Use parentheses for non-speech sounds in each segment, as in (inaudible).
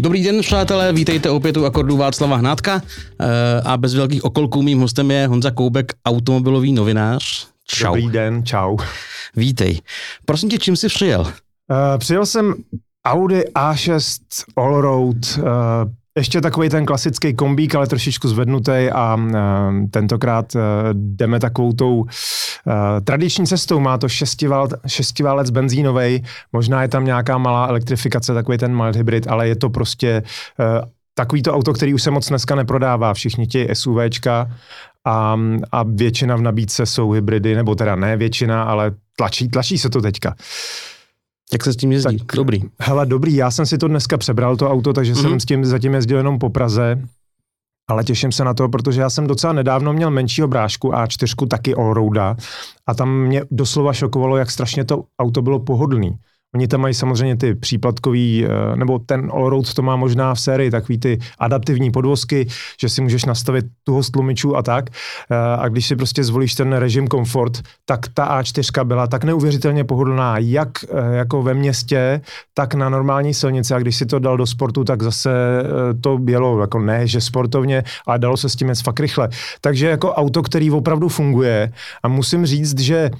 Dobrý den, přátelé, vítejte opět u akordu Václava Hnátka eh, a bez velkých okolků mým hostem je Honza Koubek, automobilový novinář. Čau. Dobrý den, čau. Vítej. Prosím tě, čím jsi přijel? Uh, přijel jsem Audi A6 Allroad, uh, ještě takový ten klasický kombík, ale trošičku zvednutý a uh, tentokrát uh, jdeme takovou tou uh, tradiční cestou. Má to šestivál, šestiválec benzínový, možná je tam nějaká malá elektrifikace, takový ten mild hybrid, ale je to prostě takový to auto, který už se moc dneska neprodává. Všichni ti SUVčka a, a většina v nabídce jsou hybridy, nebo teda ne většina, ale tlačí, tlačí se to teďka. Jak se s tím jezdí? Tak, dobrý. Hele, dobrý, já jsem si to dneska přebral, to auto, takže mm-hmm. jsem mhm. s tím zatím jezdil jenom po Praze, ale těším se na to, protože já jsem docela nedávno měl menšího brášku A4 taky Allroada a tam mě doslova šokovalo, jak strašně to auto bylo pohodlný. Oni tam mají samozřejmě ty příplatkový, eh, nebo ten Allroad to má možná v sérii, takový ty adaptivní podvozky, že si můžeš nastavit tuhost tlumičů a tak. Eh, a když si prostě zvolíš ten režim komfort, tak ta A4 byla tak neuvěřitelně pohodlná, jak eh, jako ve městě, tak na normální silnici. A když si to dal do sportu, tak zase to bylo jako ne, že sportovně, ale dalo se s tím jet fakt rychle. Takže jako auto, který opravdu funguje a musím říct, že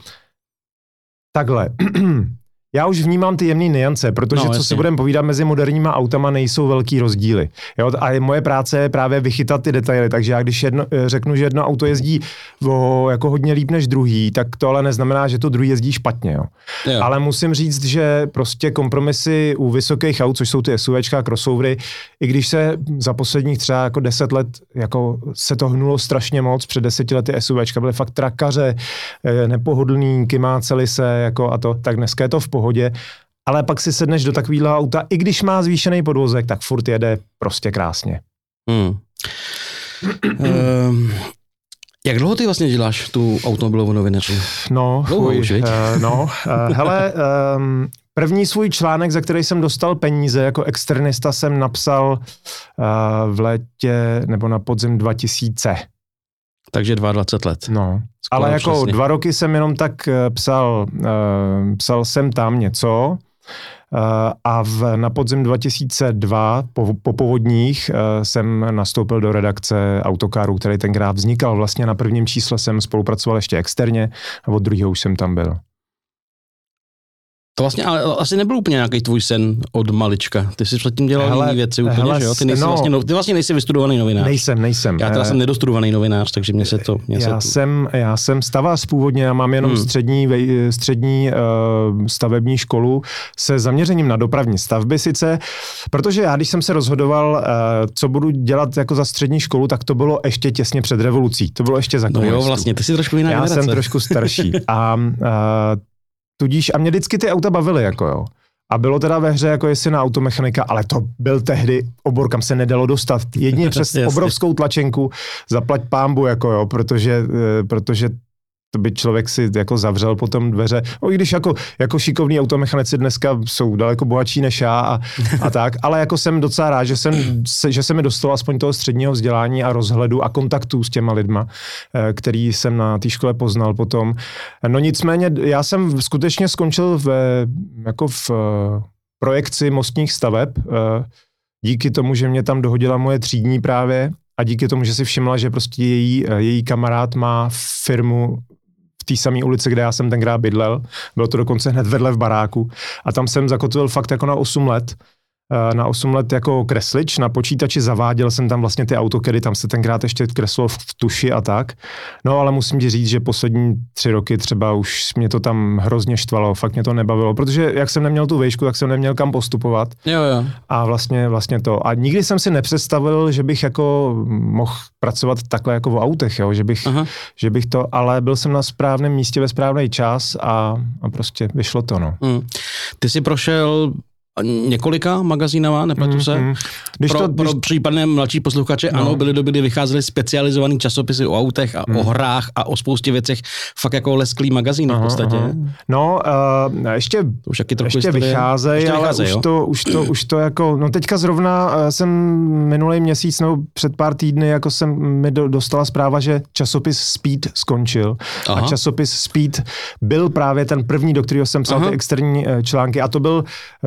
takhle, (clears throat) Já už vnímám ty jemné niance, protože no, co si budeme povídat mezi moderníma autama, nejsou velký rozdíly. Jo? A moje práce je právě vychytat ty detaily, takže já když jedno, eh, řeknu, že jedno auto jezdí o, jako hodně líp než druhý, tak to ale neznamená, že to druhý jezdí špatně. Jo? Jo. Ale musím říct, že prostě kompromisy u vysokých aut, což jsou ty SUVčka a crossovery, i když se za posledních třeba jako deset let jako se to hnulo strašně moc, před deseti lety SUVčka byly fakt trakaře, eh, nepohodlný, kymáceli se jako a to, tak dneska je to v pohodě, ale pak si sedneš do takového auta, i když má zvýšený podvozek, tak furt jede prostě krásně. Hmm. um, jak dlouho ty vlastně děláš tu automobilovou novinaři? No, dlouho už, uh, no, uh, hele, um, První svůj článek, za který jsem dostal peníze jako externista, jsem napsal uh, v létě nebo na podzim 2000. Takže 22 let. No, Skoro ale jako přesně. dva roky jsem jenom tak eh, psal, uh, psal jsem tam něco uh, a v, na podzim 2002 po, po povodních jsem nastoupil do redakce Autokáru, který tenkrát vznikal. Vlastně na prvním čísle jsem spolupracoval ještě externě a od druhého už jsem tam byl. To vlastně ale asi nebyl úplně nějaký tvůj sen od malička. Ty jsi předtím dělal hele, jiné věci úplně, hele, že jo? Ty, nejsi no, vlastně, ty vlastně nejsi vystudovaný novinář. Nejsem, nejsem. Já teda jsem nedostudovaný novinář, takže mě se to... Mě já, se jsem, já jsem stavař původně, já mám jenom hmm. střední, střední uh, stavební školu se zaměřením na dopravní stavby sice, protože já, když jsem se rozhodoval, uh, co budu dělat jako za střední školu, tak to bylo ještě těsně před revolucí. To bylo ještě za No jo, vlastně, ty jsi trošku jiná Já generace. jsem trošku starší. (laughs) A uh, Tudíž, a mě vždycky ty auta bavily, jako jo. A bylo teda ve hře jako jestli na automechanika, ale to byl tehdy obor, kam se nedalo dostat. Jedině (laughs) přes obrovskou tlačenku, zaplať pámbu, jako jo, protože, eh, protože to by člověk si jako zavřel potom dveře. No, i když jako, jako šikovní automechanici dneska jsou daleko bohatší než já a, a (laughs) tak, ale jako jsem docela rád, že jsem, se, že se mi dostal aspoň toho středního vzdělání a rozhledu a kontaktů s těma lidma, eh, který jsem na té škole poznal potom. No nicméně, já jsem skutečně skončil v, jako v eh, projekci mostních staveb, eh, díky tomu, že mě tam dohodila moje třídní právě a díky tomu, že si všimla, že prostě její, její kamarád má firmu té samé ulici, kde já jsem tenkrát bydlel. Bylo to dokonce hned vedle v baráku. A tam jsem zakotvil fakt jako na 8 let. Eh, na 8 let jako kreslič na počítači, zaváděl jsem tam vlastně ty autokedy, tam se tenkrát ještě kreslo v tuši a tak. No ale musím ti říct, že poslední tři roky třeba už mě to tam hrozně štvalo, fakt mě to nebavilo, protože jak jsem neměl tu výšku, tak jsem neměl kam postupovat. Jo, jo. A vlastně, vlastně to. A nikdy jsem si nepředstavil, že bych jako mohl pracovat takhle jako v autech, jo? Že, bych, že bych to, ale byl jsem na správném místě ve správný čas a, a prostě vyšlo to. No. Mm. Ty jsi prošel několika magazínama, nepletu se. Mm. Když pro, to, když... pro případné mladší posluchače, no. ano, byly doby, kdy vycházely specializované časopisy o autech a mm. o hrách a o spoustě věcech, fakt jako lesklý magazín v podstatě. Aha. No, uh, ještě, to už ještě vycházejí, ale vycházej, už, to, už, to, už to jako, no teďka zrovna uh, jsem minulý měsíc nebo před pár týdny, jako jsem mi do, dostala zpráva, že časopis Speed skončil. Aha. A časopis Speed byl právě ten první, do kterého jsem psal Aha. ty externí uh, články a to byl,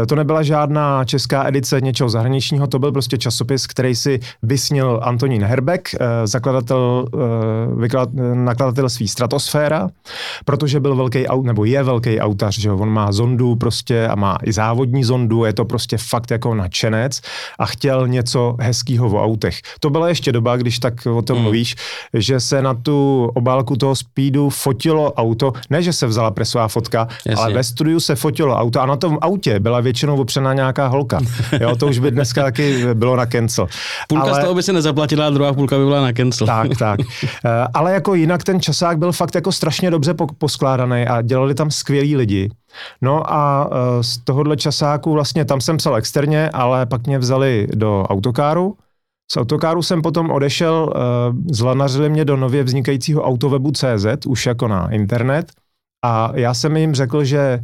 to nebyla nebyla žádná česká edice něčeho zahraničního, to byl prostě časopis, který si vysnil Antonín Herbek, eh, zakladatel, eh, nakladatel svý Stratosféra, protože byl velký aut, nebo je velký autař, že on má zondu prostě a má i závodní zondu, je to prostě fakt jako nadšenec a chtěl něco hezkého o autech. To byla ještě doba, když tak o tom mm. mluvíš, že se na tu obálku toho speedu fotilo auto, ne, že se vzala presová fotka, Jasně. ale ve studiu se fotilo auto a na tom autě byla většinou opřená nějaká holka. Jo, to už by dneska taky bylo na cancel. Půlka ale... z toho by se nezaplatila, a druhá půlka by byla na cancel. Tak, tak. (laughs) Eh, ale jako jinak ten časák byl fakt jako strašně dobře poskládaný a dělali tam skvělí lidi. No a eh, z tohohle časáku vlastně tam jsem psal externě, ale pak mě vzali do autokáru. Z autokáru jsem potom odešel, eh, zlanařili mě do nově vznikajícího autowebu.cz, už jako na internet. A já jsem jim řekl, že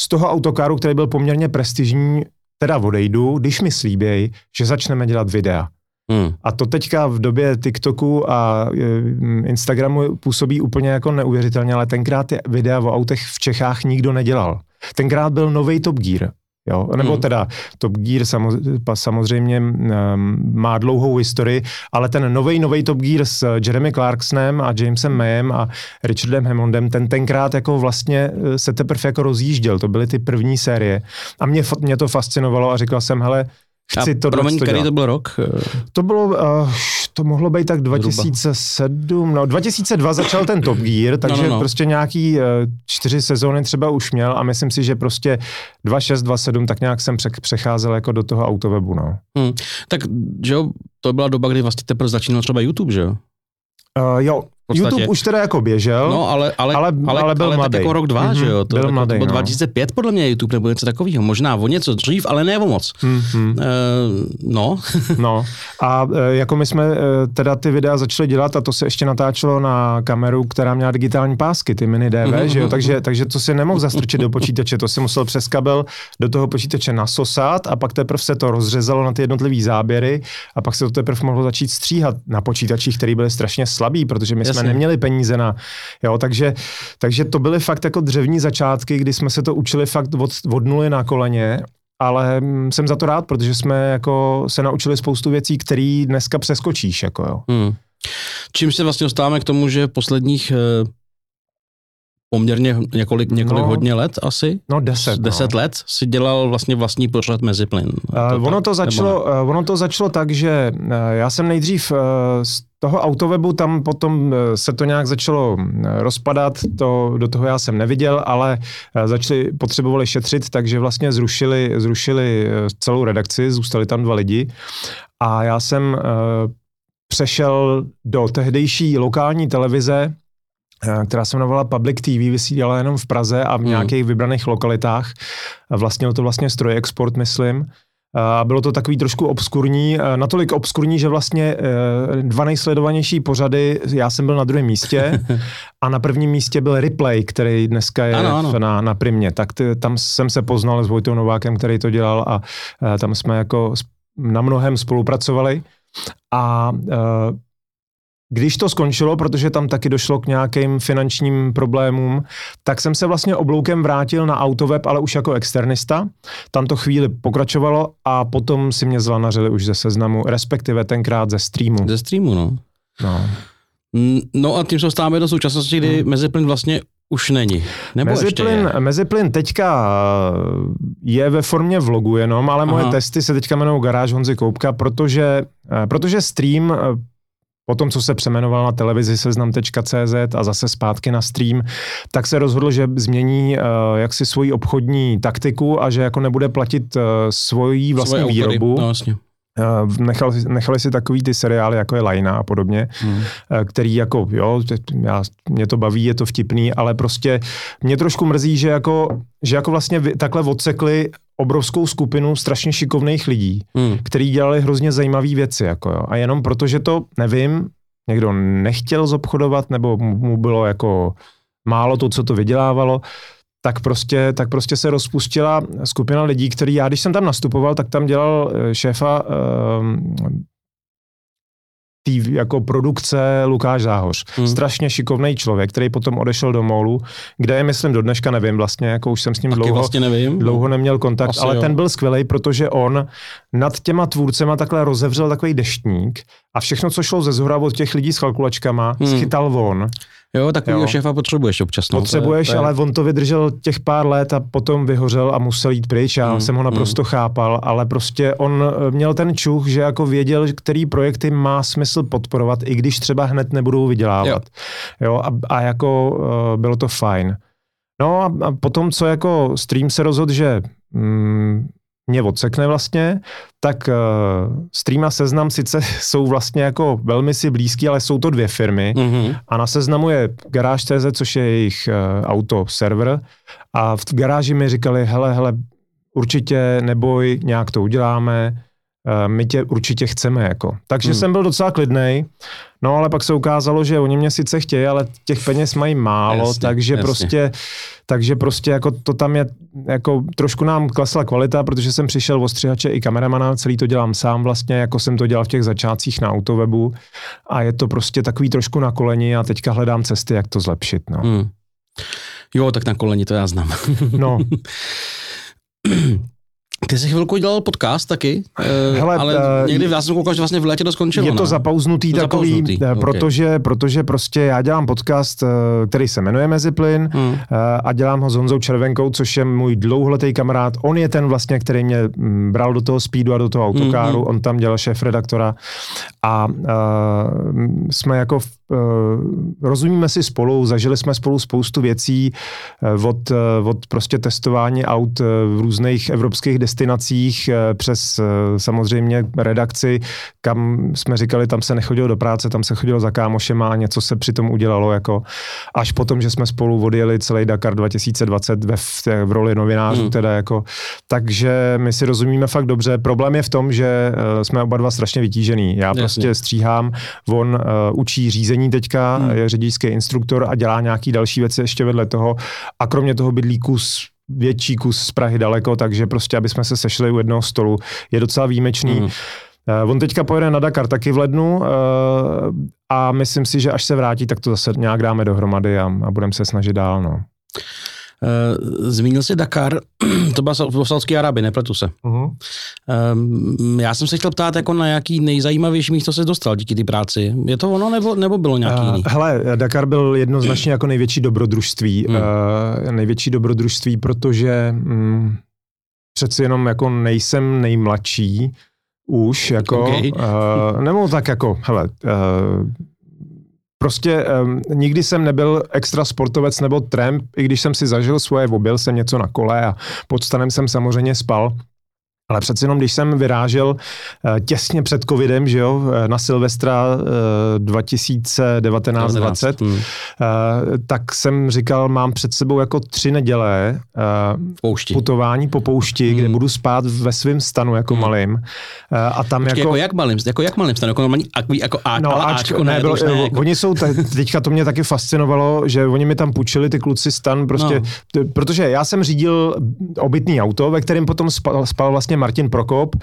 z toho autokáru, který byl poměrně prestižní, teda odejdu, když mi slíběj, že začneme dělat videa. Hmm. A to teďka v době TikToku a e, Instagramu působí úplně jako neuvěřitelně, ale tenkrát ty videa o autech v Čechách nikdo nedělal. Tenkrát byl nový Top Gear. Jo? Nebo hmm. teda Top Gear samozřejmě um, má dlouhou historii, ale ten nový nový Top Gear s Jeremy Clarksonem a Jamesem Mayem a Richardem Hammondem, ten tenkrát jako vlastně eh, se teprve jako rozjížděl. To byly ty první série. A mě, mě to fascinovalo a říkal jsem, hele, Chci to promiň, který to byl rok? To bylo, uh, to mohlo být tak 2007, no 2002 začal ten Top Gear, takže no, no, no. prostě nějaký uh, čtyři sezóny třeba už měl a myslím si, že prostě 26, 27 tak nějak jsem přecházel jako do toho autowebu, no. Hmm. Tak, že jo, to byla doba, kdy vlastně teprve začínal třeba YouTube, že jo? Uh, jo, YouTube už teda jako běžel, no, ale, ale, ale, ale, ale byl ale mladý. tak jako rok, dva, mm-hmm, že jo? To, byl jako, mladý, to bylo no. 2005 podle mě YouTube nebo něco takového, možná o něco dřív, ale ne o moc. Mm-hmm. Uh, no. (laughs) no a uh, jako my jsme uh, teda ty videa začali dělat a to se ještě natáčelo na kameru, která měla digitální pásky, ty mini DV, mm-hmm. že jo? Mhm. Takže, takže to si nemohl zastrčit do počítače, to si musel přes kabel do toho počítače nasosat a pak teprve se to rozřezalo na ty jednotlivé záběry a pak se to teprve mohlo začít stříhat na počítačích, které byly strašně slabý, protože my jsme jsme neměli peníze na, jo, takže, takže to byly fakt jako dřevní začátky, kdy jsme se to učili fakt od, od nuly na koleně ale mm, jsem za to rád, protože jsme jako se naučili spoustu věcí, které dneska přeskočíš. Jako jo. Hmm. Čím se vlastně dostáváme k tomu, že v posledních eh, poměrně několik, několik no, hodně let asi. No deset. Deset no. let si dělal vlastně vlastní pořad mezi plyn. Uh, ono, to začalo, uh, ono to začalo tak, že uh, já jsem nejdřív uh, z toho autowebu tam potom uh, se to nějak začalo rozpadat, to, do toho já jsem neviděl, ale uh, začali, potřebovali šetřit, takže vlastně zrušili, zrušili celou redakci, zůstali tam dva lidi a já jsem uh, přešel do tehdejší lokální televize, která se jmenovala Public TV, vysílala jenom v Praze a v hmm. nějakých vybraných lokalitách. Vlastnil to vlastně stroj export, myslím. A bylo to takový trošku obskurní, eh, natolik obskurní, že vlastně eh, dva nejsledovanější pořady, já jsem byl na druhém místě (laughs) a na prvním místě byl Replay, který dneska je ano, ano. Na, na Primě. Tak ty, tam jsem se poznal s Vojtou Novákem, který to dělal a tam jsme jako na mnohem spolupracovali. A když to skončilo, protože tam taky došlo k nějakým finančním problémům, tak jsem se vlastně obloukem vrátil na Autoweb, ale už jako externista. Tam to chvíli pokračovalo a potom si mě zlanařili už ze seznamu, respektive tenkrát ze streamu. Ze streamu, no. No, no a tím se dostáváme do současnosti, kdy hmm. Meziplyn vlastně už není. Nebo Meziplyn, ještě je? Meziplyn teďka je ve formě vlogu jenom, ale Aha. moje testy se teďka jmenují Garáž Honzy Koupka, protože, eh, protože stream eh, Potom, co se přemenoval na televizi seznam.cz a zase zpátky na stream, tak se rozhodl, že změní uh, jaksi svoji obchodní taktiku a že jako nebude platit uh, svoji vlastní Svoje výrobu. No, vlastně. Nechal, nechali si takový ty seriály, jako je Lajna a podobně, hmm. který jako, jo, já, mě to baví, je to vtipný, ale prostě mě trošku mrzí, že jako, že jako vlastně takhle odsekli obrovskou skupinu strašně šikovných lidí, hmm. kteří dělali hrozně zajímavé věci. Jako jo. A jenom proto, že to, nevím, někdo nechtěl zobchodovat, nebo mu bylo jako málo to, co to vydělávalo, tak prostě, tak prostě se rozpustila skupina lidí, který já, když jsem tam nastupoval, tak tam dělal eh, šéfa um, té jako produkce Lukáš Záhoř. Hmm. Strašně šikovný člověk, který potom odešel do Molu, kde je, myslím, do dneška nevím vlastně, jako už jsem s ním Taky dlouho, vlastně nevím. dlouho neměl kontakt, Asi ale jo. ten byl skvělý, protože on nad těma tvůrcema takhle rozevřel takový deštník a všechno, co šlo ze zhora od těch lidí s kalkulačkama, hmm. schytal on. Jo, takovýho šéfa potřebuješ občas. No, potřebuješ, to je, to je... ale on to vydržel těch pár let a potom vyhořel a musel jít pryč. Já hmm, jsem ho naprosto hmm. chápal, ale prostě on eh, měl ten čuch, že jako věděl, který projekty má smysl podporovat, i když třeba hned nebudou vydělávat. Jo, jo a, a jako uh, bylo to fajn. No a, a potom, co jako stream se rozhodl, že mm, mě odsekne vlastně, tak uh, Stream a Seznam sice (laughs) jsou vlastně jako velmi si blízký, ale jsou to dvě firmy. Mm-hmm. a na Seznamu je Garage.cz, což je jejich uh, auto server a v garáži mi říkali, hele, hele, určitě neboj, nějak to uděláme, my tě určitě chceme jako. Takže mm. jsem byl docela klidnej, no ale pak se ukázalo, že oni mě sice chtějí, ale těch peněz mají málo, jasně, takže jasně. prostě takže prostě jako to tam je, jako trošku nám klesla kvalita, protože jsem přišel o střihače i kameramana, celý to dělám sám vlastně, jako jsem to dělal v těch začátcích na autowebu a je to prostě takový trošku na koleni a teďka hledám cesty, jak to zlepšit, no. Hmm. Jo, tak na koleni to já znám. No. (clears throat) (clears throat) Ty jsi chvilku dělal podcast taky, eh, Hele, ale uh, někdy já jsem koukal, že vlastně v létě to skončilo. Je to ne? zapauznutý takový, zapauznutý. Okay. protože, protože prostě já dělám podcast, který se jmenuje Meziplyn hmm. a dělám ho s Honzou Červenkou, což je můj dlouholetý kamarád. On je ten vlastně, který mě mm, bral do toho speedu a do toho autokáru, hmm. on tam dělal šéf redaktora a uh, jsme jako uh, rozumíme si spolu, zažili jsme spolu spoustu věcí od, od prostě testování aut v různých evropských destinacích eh, přes eh, samozřejmě redakci, kam jsme říkali, tam se nechodilo do práce, tam se chodilo za kámošema a něco se přitom udělalo, jako až potom, že jsme spolu odjeli celý Dakar 2020 ve, v roli novinářů, hmm. teda jako, takže my si rozumíme fakt dobře. Problém je v tom, že eh, jsme oba dva strašně vytížený. Já Jasně. prostě stříhám, on uh, učí řízení teďka, hmm. je řidičský instruktor a dělá nějaký další věci ještě vedle toho a kromě toho bydlí kus větší kus z Prahy daleko, takže prostě, aby jsme se sešli u jednoho stolu, je docela výjimečný. Mm. On teďka pojede na Dakar taky v lednu eh, a myslím si, že až se vrátí, tak to zase nějak dáme dohromady a, a budeme se snažit dál. No. Eh, zmínil jsi Dakar, (clears throat) to byla v Saudské Arabii, nepletu se. Uh-huh. Já jsem se chtěl ptát, jako na jaký nejzajímavější místo se dostal díky té práci. Je to ono, nebo, nebo bylo nějaký uh, jiný? Hele, Dakar byl jednoznačně (clears throat) jako největší dobrodružství. Hmm. Uh, největší dobrodružství, protože um, přeci jenom jako nejsem nejmladší, už, jako, (laughs) okay. uh, nebo tak jako, hele, uh, Prostě um, nikdy jsem nebyl extra sportovec nebo tramp, i když jsem si zažil svoje, obil jsem něco na kole a pod stanem jsem samozřejmě spal. Ale přeci jenom, když jsem vyrážel uh, těsně před covidem, že jo, eh, na Silvestra uh, 2019-20, hmm. tak jsem říkal, mám před sebou jako tři neděle uh, putování po poušti, hmm. kde budu spát ve svém stanu jako hmm. malým. A tam Počkej, jako, jako... jak malým? Jako jak malým stanu? Jako normální, jako A, no, ale Ačko, ne, bylo, ne, jako... Oni jsou, (laughs) teďka to mě taky fascinovalo, že oni mi tam půjčili ty kluci stan, prostě, no. protože já jsem řídil obytný auto, ve kterém potom spal, spal vlastně Martin Prokop uh,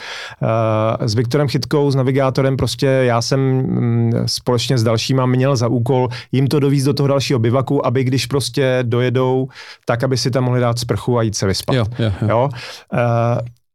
s Viktorem Chytkou, s navigátorem, prostě já jsem um, společně s dalšíma měl za úkol jim to dovízt do toho dalšího bivaku, aby když prostě dojedou, tak aby si tam mohli dát sprchu a jít se vyspat. Jo, jo, jo. jo? Uh,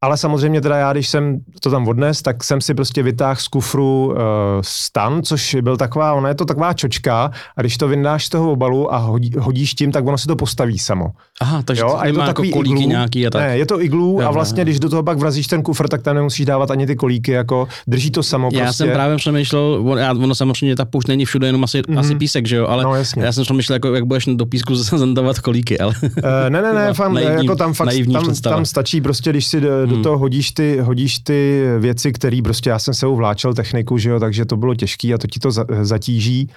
ale samozřejmě teda já, když jsem to tam odnes, tak jsem si prostě vytáhl z kufru uh, stan, což byl taková, ona je to taková čočka a když to vyndáš z toho obalu a hodí, hodíš tím, tak ono se to postaví samo. Aha, takže jo? A je to jako takový jako kolíky iglu. nějaký a tak. Ne, je to iglu jo, a vlastně, jo. když do toho pak vrazíš ten kufr, tak tam nemusíš dávat ani ty kolíky, jako drží to samo Já prostě. jsem právě přemýšlel, ono samozřejmě ta poušť není všude, jenom asi, mm-hmm. asi písek, že jo, ale no, jasně. já jsem přemýšlel, jako, jak budeš do písku (laughs) zandovat kolíky, ale... Uh, ne, ne, ne, (laughs) fam, naivní, jako tam, fakt, tam, tam, stačí prostě, když si do, do hmm. toho hodíš ty, hodíš ty věci, které prostě já jsem se uvláčel techniku, že jo, takže to bylo těžké a to ti to zatíží.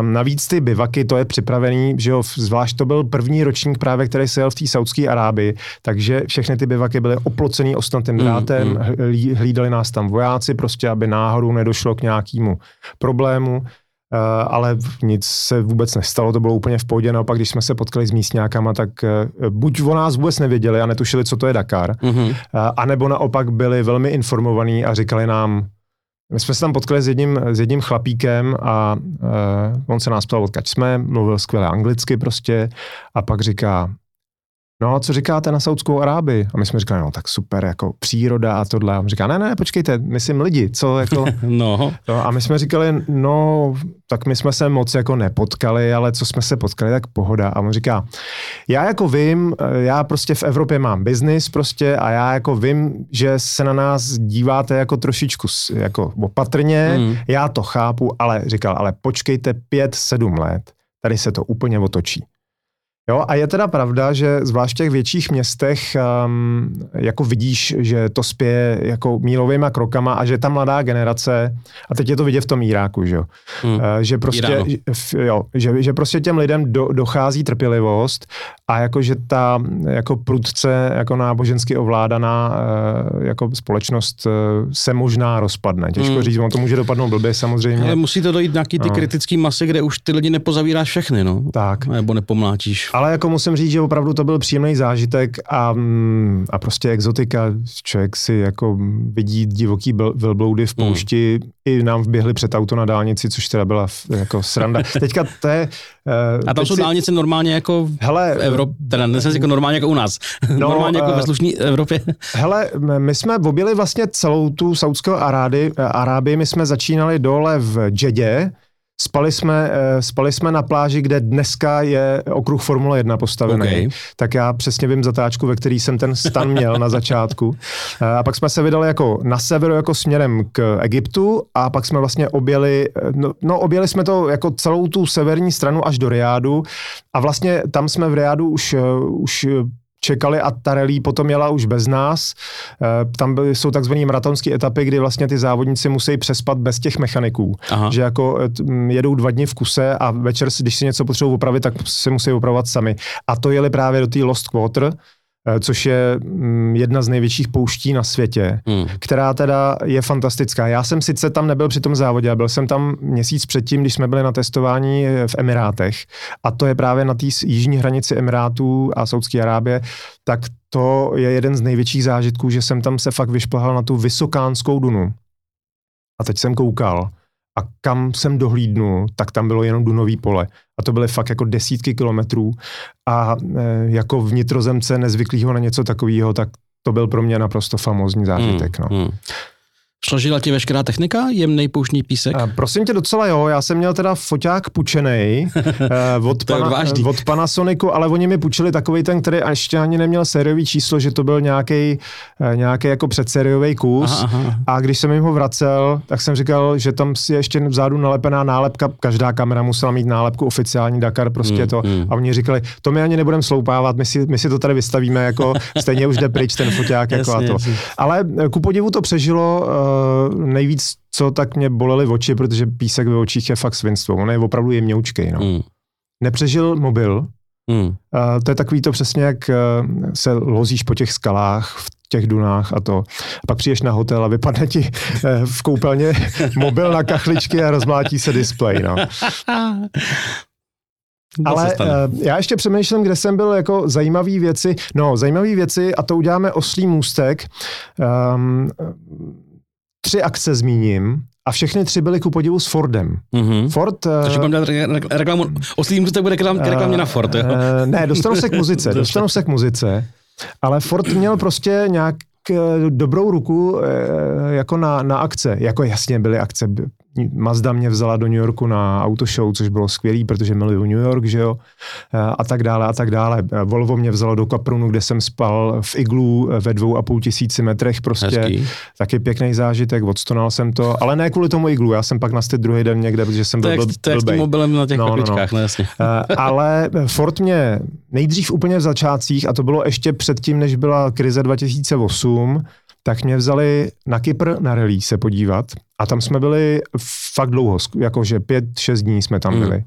Navíc ty bivaky, to je připravený, že jo, zvlášť to byl první ročník právě, který se jel v té Saudské Arábii, takže všechny ty bivaky byly oplocený ostnatým mm, drátem, mm, mm. hlídali nás tam vojáci, prostě aby náhodou nedošlo k nějakému problému. Uh, ale nic se vůbec nestalo, to bylo úplně v pohodě, naopak když jsme se potkali s místňákama, tak uh, buď o nás vůbec nevěděli a netušili, co to je Dakar, mm-hmm. uh, anebo naopak byli velmi informovaní a říkali nám, my jsme se tam potkali s jedním, s jedním chlapíkem a uh, on se nás ptal, odkaď jsme, mluvil skvěle anglicky prostě a pak říká, no co říkáte na Saudskou Arábii? A my jsme říkali, no tak super, jako příroda a tohle. A on říká, ne, ne, počkejte, myslím lidi, co jako... (laughs) no. no. A my jsme říkali, no, tak my jsme se moc jako nepotkali, ale co jsme se potkali, tak pohoda. A on říká, já jako vím, já prostě v Evropě mám biznis prostě a já jako vím, že se na nás díváte jako trošičku jako opatrně, mm. já to chápu, ale říkal, ale počkejte pět, sedm let, tady se to úplně otočí. Jo, a je teda pravda, že zvlášť v těch větších městech um, jako vidíš, že to spěje jako mílovými krokama a že ta mladá generace, a teď je to vidět v tom Iráku, že jo, hmm. uh, že, prostě, jo že, že prostě těm lidem do, dochází trpělivost a jako, že ta jako prudce jako nábožensky ovládaná uh, jako společnost uh, se možná rozpadne. Těžko hmm. říct, on to může dopadnout blbě samozřejmě. Ale musí to dojít nějaký ty no. kritický masy, kde už ty lidi nepozavíráš všechny, no. Tak. Nebo nepomláčíš. Ale jako musím říct, že opravdu to byl příjemný zážitek a, mm, a prostě exotika. Člověk si jako vidí divoký velbloudy v hmm. poušti. Mm. I nám vběhli před auto na dálnici, což teda byla jako sranda. (laughs) Teďka to je... Uh, a tam jsou si... dálnice normálně jako hele, v Evropě, teda nesem jako normálně jako u nás. (laughs) No, (laughs) normálně jako uh, ve slušné Evropě. hele, my jsme objeli vlastně celou tu Saudskou Arábii. Arábii. My jsme začínali dole v Džedě, Spali jsme, eh, spali jsme na pláži, kde dneska je okruh Formule 1 postavený. Okay. Tak já přesně vím zatáčku, ve který jsem ten stan měl na začátku. (laughs) Eh, a pak jsme se vydali jako na severu, jako směrem k Egyptu a pak jsme vlastně objeli, eh, no, no objeli jsme to jako celou tu severní stranu až do Riádu a vlastně tam jsme v Riádu už, už čekali a ta rally potom jela už bez nás. Eh, tam byly, jsou takzvané maratonské etapy, kdy vlastně ty závodníci musí přespat bez těch mechaniků. Aha. Že jako eh, jedou dva dny v kuse a večer, když si něco potřebují opravit, tak se musí opravovat sami. A to jeli právě do té Lost Quarter, což je mm, jedna z největších pouští na světě, hmm. která teda je fantastická. Já jsem sice tam nebyl při tom závodě, byl jsem tam měsíc předtím, když jsme byli na testování v Emirátech a to je právě na té jižní hranici Emirátů a Saudské Arábie, tak to je jeden z největších zážitků, že jsem tam se fakt vyšplhal na tu vysokánskou dunu. A teď jsem koukal a kam jsem dohlídnul, tak tam bylo jenom Dunový pole. A to byly fakt jako desítky kilometrů a e, jako vnitrozemce nezvyklého na něco takového, tak to byl pro mě naprosto famózní zážitek. Hmm, no. Hmm. Složila ti veškerá technika, jemný pouštní písek? A, prosím tě docela jo, já jsem měl teda foťák pučený (laughs) eh, od, pana, od Panasonicu, ale oni mi půjčili takový ten, který ještě ani neměl sériový číslo, že to byl nějaký eh, nějaký jako předsériový kus aha, aha. a když jsem jim ho vracel, tak jsem říkal, že tam si ještě vzadu nalepená nálepka, každá kamera musela mít nálepku oficiální Dakar, prostě mm, to. Mm. A oni říkali, to my ani nebudeme sloupávat, my si, my si to tady vystavíme, jako stejně už jde pryč ten foťák. jako jasně, a to. Jasně. Ale eh, ku podivu to přežilo, uh, nejvíc, co tak mě bolely oči, protože písek ve očích je fakt svinstvo. On je opravdu jemňoučkej. No. Mm. Nepřežil mobil. Mm. Uh, to je takový to přesně, jak uh, se lozíš po těch skalách v těch dunách a to. A pak přijdeš na hotel a vypadne ti uh, v koupelně (laughs) mobil na kachličky a rozmlátí se displej. No. Ale uh, já ještě přemýšlím, kde jsem byl jako zajímavé věci. No, zajímavé věci a to uděláme oslý můstek. Um, tři akce zmíním a všechny tři byly ku podivu s Fordem. Mm-hmm. Ford... Takže budeme dát reklamu, oslý můstek bude reklam, reklamě na Ford, jo? Uh, ne, dostanu se k muzice, (laughs) dostanu se k muzice, ale Ford měl prostě nějak eh, dobrou ruku jako na, na akce. Jako jasně byly akce, Mazda mě vzala do New Yorku na autoshow, což bylo skvělý, protože miluju New York, že jo, a tak dále a tak dále. Volvo mě vzalo do Kaprunu, kde jsem spal v iglu ve dvou a půl tisíci metrech, prostě Hezký. taky pěkný zážitek, odstonal jsem to, ale ne kvůli tomu iglu, já jsem pak nastět druhý den někde, protože jsem byl to byl, to je s tím mobilem na těch no, no, no. no jasně. ale Ford mě nejdřív úplně v začátcích, a to bylo ještě předtím, než byla krize 2008, tak mě vzali na Kypr na rally se podívat a tam jsme byli fakt dlouho, jakože pět, šest dní jsme tam hmm. byli.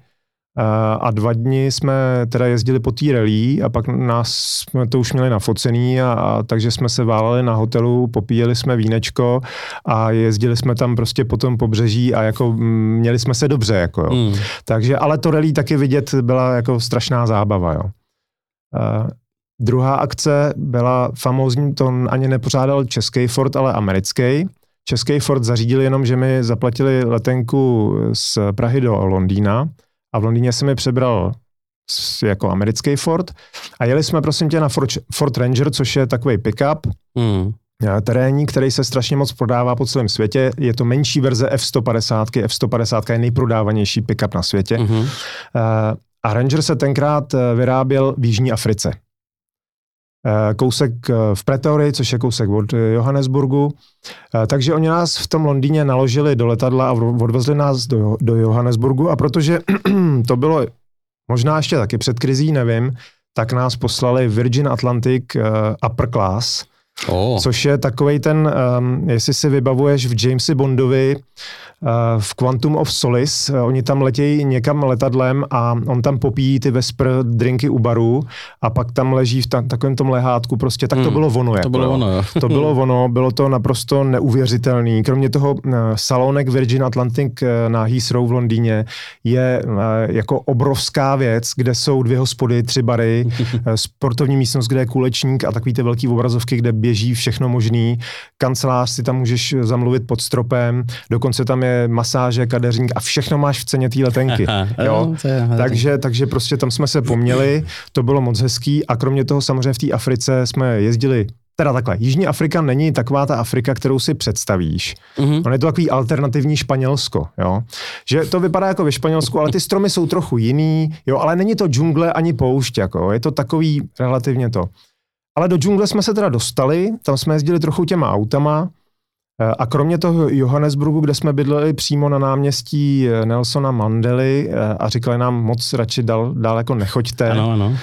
A dva dny jsme teda jezdili po té rally a pak nás jsme to už měli nafocený a, a takže jsme se váleli na hotelu, popíjeli jsme vínečko a jezdili jsme tam prostě po tom pobřeží a jako měli jsme se dobře, jako jo. Hmm. Takže, ale to rally taky vidět byla jako strašná zábava, jo. Druhá akce byla famózní, to ani nepořádal český Ford, ale americký. český Ford zařídil jenom, že mi zaplatili letenku z Prahy do Londýna a v Londýně se mi přebral jako americký Ford a jeli jsme prosím tě na Ford, Ford Ranger, což je takový pickup, mm. terénní, který se strašně moc prodává po celém světě. Je to menší verze F-150. F-150 je nejprodávanější pickup na světě. Mm-hmm. A Ranger se tenkrát eh, vyráběl v Jižní Africe. Eh, kousek v Pretorii, což je kousek od Johannesburgu. Takže oni nás v tom Londýně naložili do letadla a odvezli nás do, do Johannesburgu a protože (clears throat) to bylo možná ještě taky před krizí, nevím, tak nás poslali Virgin Atlantic Upper Class, oh. což je takový ten, um, jestli si vybavuješ v Jamesi Bondovi, v Quantum of Solace. Eh, oni tam letějí někam letadlem a on tam popíjí ty Vesper drinky u baru a pak tam leží v ta, takovém tom lehátku prostě. Tak to hmm, bylo ono. Jako, to bylo ono, jo. To bylo ono, bylo to naprosto neuvěřitelný. Kromě toho eh, salonek Virgin Atlantic eh, na Heathrow v Londýně je jako obrovská věc, kde jsou dvě hospody, tři bary, (laughs) sportovní místnost, kde je kulečník a takový ty velký obrazovky, kde běží všechno možný. Kancelář si tam můžeš zamluvit pod stropem, dokonce tam je masáže, kadeřník a všechno máš v ceně té letenky. (laughs) jo? takže, takže prostě tam jsme se poměli, to bylo moc hezký a kromě toho samozřejmě v té Africe jsme jezdili Teda takhle, Jižní Afrika není taková ta Afrika, kterou si představíš. Mm-hmm. On je to takový alternativní Španělsko, jo. Že to vypadá jako ve Španělsku, ale ty stromy jsou trochu jiný, jo, ale není to džungle ani poušť, jako, je to takový relativně to. Ale do džungle jsme se teda dostali, tam jsme jezdili trochu těma autama, a kromě toho Johannesburgu, kde jsme bydleli přímo na náměstí eh, Nelsona Mandely eh, a říkali nám moc radši dal, dál jako nechoďte, ano, ano.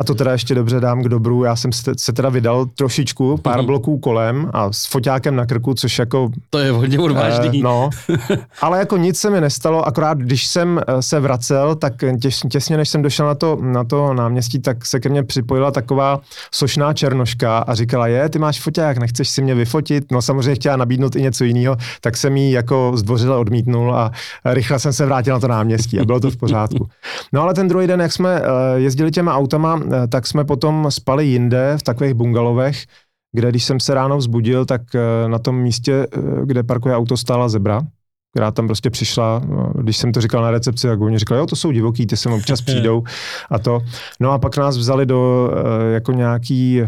A to teda ještě dobře dám k dobru. Já jsem se teda vydal trošičku, pár mm-hmm. bloků kolem a s foťákem na krku, což jako... To je hodně odvážný. Eh, no, (laughs) ale jako nic se mi nestalo, akorát když jsem eh, se vracel, tak těs, těsně než jsem došel na to, na to náměstí, tak se ke mně připojila taková sošná černoška a říkala, je, ty máš foťák, nechceš si mě vyfotit? No samozřejmě chtěla nabídnout i něco jiného, tak jsem jí jako zdvořile odmítnul a rychle jsem se vrátil na to náměstí a bylo to v pořádku. No ale ten druhý den, jak jsme eh, jezdili těma autama, Eh, tak jsme potom spali jinde v takových bungalovech, kde když jsem se ráno vzbudil, tak eh, na tom místě, eh, kde parkuje auto, stála zebra, která tam prostě přišla, když jsem to říkal na recepci, tak oni říkali, jo, to jsou divoký, ty sem občas (laughs) přijdou a to. No a pak nás vzali do jako nějaký,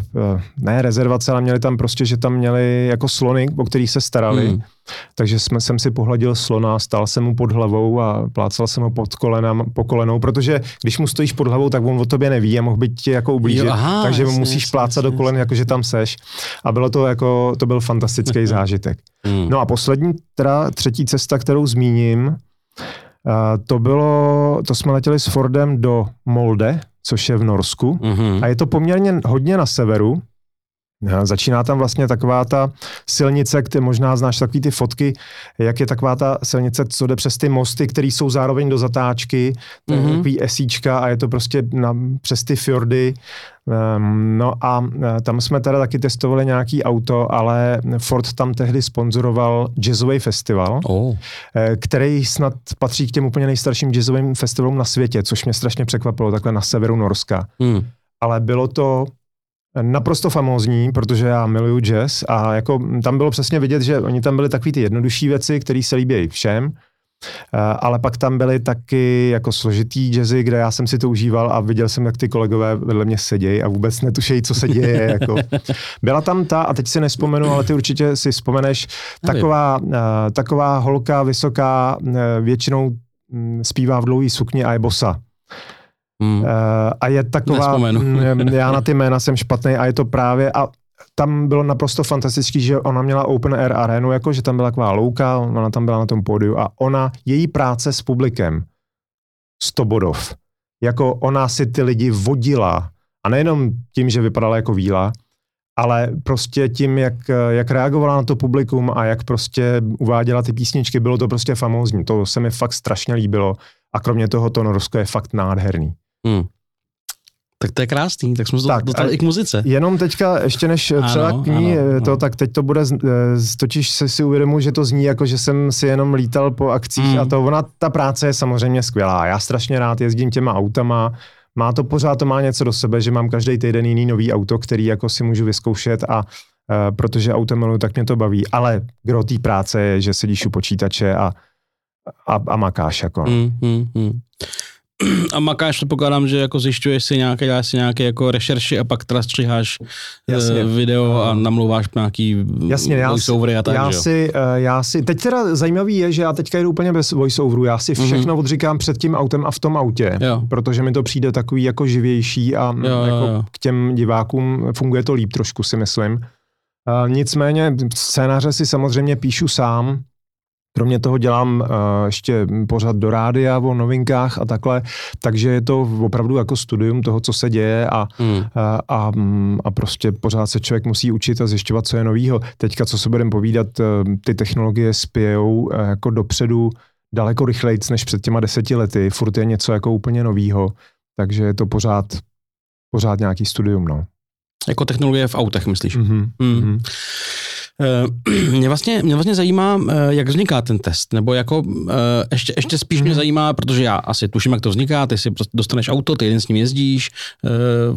ne rezervace, ale měli tam prostě, že tam měli jako slony, o kterých se starali. Hmm takže jsme, jsem si pohladil slona, stál jsem mu pod hlavou a plácal jsem ho pod kolenam, po kolenou, protože když mu stojíš pod hlavou, tak on o tobě neví a mohl by tě jako ublížit, jo, aha, takže jasně, musíš jasně, plácat jasně, do kolen, jakože tam seš. A bylo to jako, to byl fantastický (laughs) zážitek. Hmm. No a poslední, teda třetí cesta, kterou zmíním, uh, to bylo, to jsme letěli s Fordem do Molde, což je v Norsku. Mm-hmm. A je to poměrně hodně na severu, Začíná tam vlastně taková ta silnice, kde možná znáš takový ty fotky, jak je taková ta silnice, co jde přes ty mosty, které jsou zároveň do zatáčky, mm-hmm. takový esíčka a je to prostě na, přes ty fjordy. Um, no a e, tam jsme teda taky testovali nějaký auto, ale Ford tam tehdy sponzoroval jazzový festival, oh. který snad patří k těm úplně nejstarším jazzovým festivalům na světě, což mě strašně překvapilo, takhle na severu Norska. Mm. Ale bylo to naprosto famózní, protože já miluju jazz a jako tam bylo přesně vidět, že oni tam byli takový ty jednodušší věci, které se líbí všem, eh, ale pak tam byly taky jako složitý jazzy, kde já jsem si to užíval a viděl jsem, jak ty kolegové vedle mě sedějí a vůbec netušejí, co se děje. (laughs) jako. Byla tam ta, a teď si nespomenu, ale ty určitě si vzpomeneš, taková, uh, taková holka vysoká, uh, většinou um, zpívá v dlouhý sukni a je bosa. Hmm. Uh, a je taková, (laughs) mm, já na ty jména jsem špatný a je to právě, a tam bylo naprosto fantastický, že ona měla open air arénu, jako že tam byla taková louka, ona tam byla na tom pódiu a ona, její práce s publikem, 100 bodov, jako ona si ty lidi vodila a nejenom tím, že vypadala jako víla, ale prostě tím, jak, jak reagovala na to publikum a jak prostě uváděla ty písničky, bylo to prostě famózní. To se mi fakt strašně líbilo a kromě toho to Norsko je fakt nádherný. Hmm. Tak to je krásný, tak jsme tak, dostali i k muzice. Jenom teďka, ještě než třeba ano, k ní, ano, to, ano. tak teď to bude, eh, totiž se si uvědomuji, že to zní jako, že jsem si jenom lítal po akcích hmm. a to, ona, ta práce je samozřejmě skvělá. Já strašně rád jezdím těma autama, má to pořád, to má něco do sebe, že mám každý týden jiný nový auto, který jako si můžu vyzkoušet a protože auto miluju, tak mě to baví. Ale gro té práce je, že sedíš u počítače a, a, a makáš. Jako. Mm, mm, mm (clears throat) a makáš, pokládám, že jako zjišťuješ si nějaké, děláš si nějaké jako rešerši a pak teda střiháš eh, Jasně. video a namluváš nějaký Jasně, já voiceovery a tak, já si, uh, já si, teď teda zajímavý je, že já teďka jdu úplně bez voiceoveru, já si mhm. všechno mm-hmm. odříkám před tím autem a v tom autě, jo. protože mi to přijde takový jako živější a jo, jako jo, jo. k těm divákům funguje to líp trošku si myslím. Nicméně scénáře si samozřejmě píšu sám, Kromě toho dělám uh, ještě pořád do rádia o novinkách a takhle, takže je to opravdu jako studium toho, co se děje a, mm. a, a, a prostě pořád se člověk musí učit a zjišťovat, co je novýho. Teďka, co se budeme povídat, uh, ty technologie spějou uh, jako dopředu daleko rychleji než před těma deseti lety. Furt je něco jako úplně novýho, takže je to pořád, pořád nějaký studium, no. Jako technologie v autech, myslíš? Mm-hmm. Mm. Mm. Eh, (clears throat) mě vlastně, mě vlastně zajímá, eh, jak vzniká ten test, nebo jako eh, ještě, ještě spíš mě mhm. zajímá, protože já asi tuším, jak to vzniká, ty si prostě dostaneš auto, ty jeden s ním jezdíš,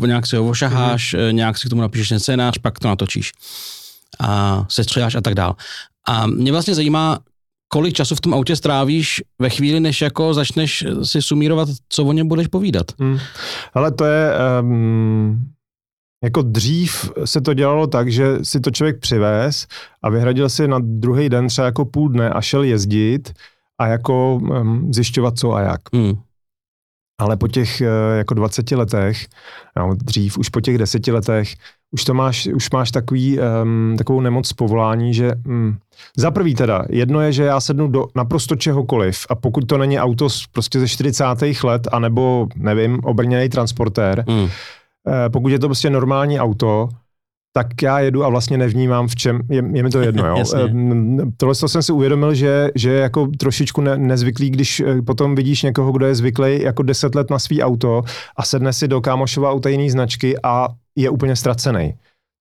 nějak si ho ošaháš, mm. nějak si k tomu napíšeš ten scénář, pak to natočíš a sestřeláš a tak dál. A mě vlastně zajímá, kolik času v tom autě strávíš ve chvíli, než jako začneš si sumírovat, co o něm budeš povídat. Hmm. Ale to je, um, jako dřív se to dělalo tak, že si to člověk přivez a vyhradil si na druhý den třeba jako půl dne a šel jezdit a jako um, zjišťovat co a jak. Mm. Ale po těch uh, jako 20 letech, no, dřív už po těch deseti letech, už to máš, už máš takový, um, takovou nemoc z povolání, že um, za prvý teda, jedno je, že já sednu do naprosto čehokoliv a pokud to není auto prostě ze 40. let, anebo, nevím, obrněný transportér, mm Eh, pokud je to prostě normální auto, tak já jedu a vlastně nevnímám, v čem, je, je mi to jedno. Jo. (laughs) Eh, tohle jsem si uvědomil, že, že je jako trošičku ne, nezvyklý, když eh, potom vidíš někoho, kdo je zvyklý jako 10 let na svý auto a sedne si do kámošova auta jiný značky a je úplně ztracený.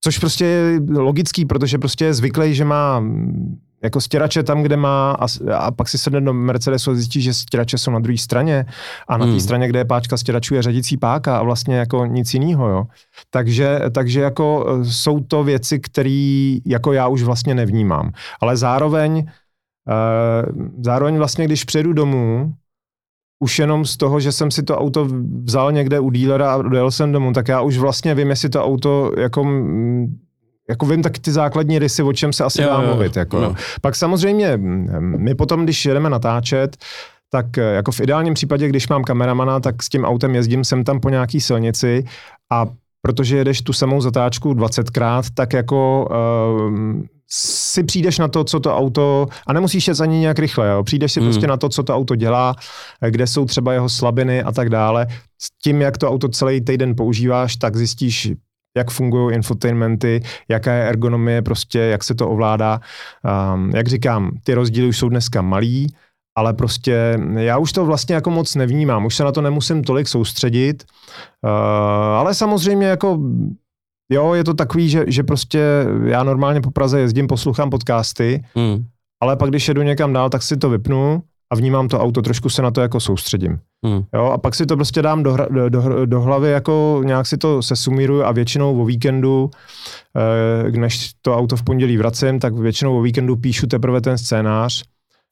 Což prostě je logický, protože prostě je zvyklý, že má jako stěrače tam, kde má a, a pak si sedne do Mercedesu a zjistí, že stěrače jsou na druhé straně a na té hmm. straně, kde je páčka stěračů, je řadící páka a vlastně jako nic jiného, jo. Takže, takže jako e, jsou to věci, které jako já už vlastně nevnímám. Ale zároveň, uh, zároveň vlastně, když přijedu domů, už jenom z toho, že jsem si to auto vzal někde u dílera a dojel jsem domů, tak já už vlastně vím, jestli to auto jako jako vím tak ty základní rysy, o čem se asi jo, dá jo, mluvit. Jako, no. Pak samozřejmě my potom, když jedeme natáčet, tak eh, jako v ideálním případě, když mám kameramana, tak s tím autem jezdím sem tam po nějaký silnici a protože jedeš tu samou zatáčku 20krát, tak jako uh, si přijdeš na to, co to auto, a nemusíš jet ani nějak rychle, jo. přijdeš si hmm. prostě na to, co to auto dělá, kde jsou třeba jeho slabiny a tak dále. S tím, jak to auto celý týden používáš, tak zjistíš, jak fungují infotainmenty, jaká je ergonomie, prostě jak se to ovládá. Um, jak říkám, ty rozdíly už jsou dneska malý, ale prostě já už to vlastně jako moc nevnímám, už se na to nemusím tolik soustředit, uh, ale samozřejmě jako jo, je to takový, že, že prostě já normálně po Praze jezdím, poslouchám podcasty, hmm. ale pak když jedu někam dál, tak si to vypnu a vnímám to auto, trošku se na to jako soustředím. Hmm. Jo, a pak si to prostě dám do, do, do, do hlavy, jako nějak si to sesumíruju a většinou o víkendu, eh, než to auto v pondělí vracím, tak většinou o víkendu píšu teprve ten scénář,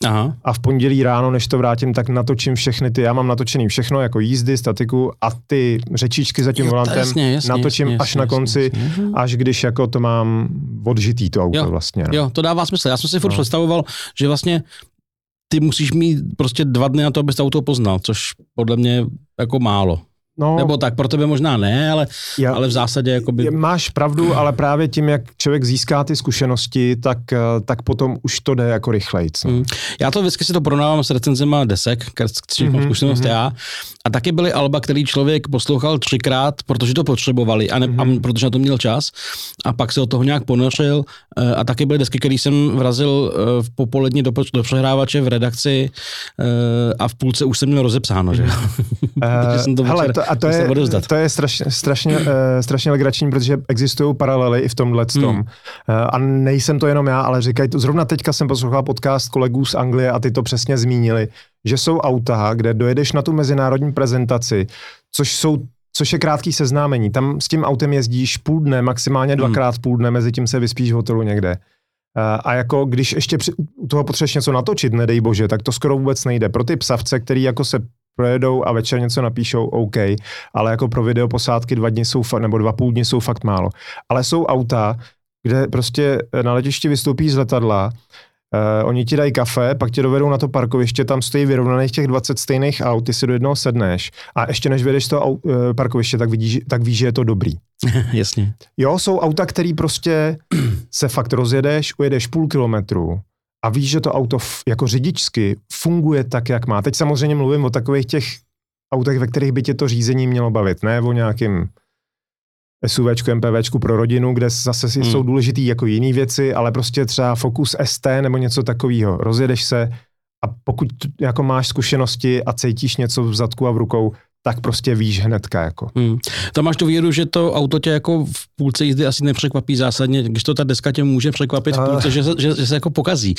Aha. A v pondělí ráno, než to vrátím, tak natočím všechny ty, já mám natočený všechno, jako jízdy, statiku a ty řečičky za tím jo, volantem jasně, jasně, natočím jasně, až jasně, na konci, jasně. až když jako to mám odžitý to auto jo, vlastně. No. Jo, to dává smysl. Já jsem si furt no. představoval, že vlastně ty musíš mít prostě dva dny na to, abys to auto poznal, což podle mě jako málo. No, Nebo tak, pro tebe možná ne, ale, já, ale v zásadě jako by... Máš pravdu, ale právě tím, jak člověk získá ty zkušenosti, tak, eh, tak potom už to jde jako rychleji. No. Mm. Já to vždycky si to porovnávám s recenzema desek, s mm-hmm, zkušenost mm-hmm. já. A taky byly alba, který člověk poslouchal třikrát, protože to potřebovali a, ne, mm-hmm. a protože na to měl čas. A pak se od toho nějak ponořil. Eh, a taky byly desky, které jsem vrazil eh, v popolední do, do přehrávače v redakci a v půlce už jsem měl rozepsáno. Že? Uh, (laughs) jsem to hele, to, a to je, to je strašně, strašně, uh, strašně legrační, protože existují paralely i v tomhle tom. Hmm. Uh, a nejsem to jenom já, ale říkají to. Zrovna teďka jsem poslouchal podcast kolegů z Anglie a ty to přesně zmínili, že jsou auta, kde dojedeš na tu mezinárodní prezentaci, což jsou což je krátký seznámení. Tam s tím autem jezdíš půl dne, maximálně hmm. dvakrát hmm. půl dne, mezi tím se vyspíš v hotelu někde. A jako když ještě při, u toho potřebuješ něco natočit, nedej bože, tak to skoro vůbec nejde. Pro ty psavce, který jako se projedou a večer něco napíšou, OK, ale jako pro video posádky dva dny jsou, nebo dva půl dny jsou fakt málo. Ale jsou auta, kde prostě na letišti vystoupí z letadla, Uh, oni ti dají kafe, pak tě dovedou na to parkoviště, tam stojí vyrovnaných těch 20 stejných aut, ty si do jednoho sedneš a ještě než vyjedeš to uh, parkoviště, tak, vidíš, tak víš, že je to dobrý. (laughs) Jasně. Jo, jsou auta, který prostě (clears throat) se fakt rozjedeš, ujedeš půl kilometru a víš, že to auto f- jako řidičsky funguje tak, jak má. Teď samozřejmě mluvím o takových těch autech, ve kterých by tě to řízení mělo bavit, ne o nějakým SUVčku, MPVčku pro rodinu, kde zase hmm. jsou důležitý jako jiné věci, ale prostě třeba Focus ST nebo něco takového. Rozjedeš se a pokud jako máš zkušenosti a cítíš něco v zadku a v rukou, tak prostě víš hnedka. Jako. Hmm. Tam máš tu věru, že to auto tě jako v půlce jízdy asi nepřekvapí zásadně, když to ta deska tě může překvapit v půlce, že, se, že, že se jako pokazí.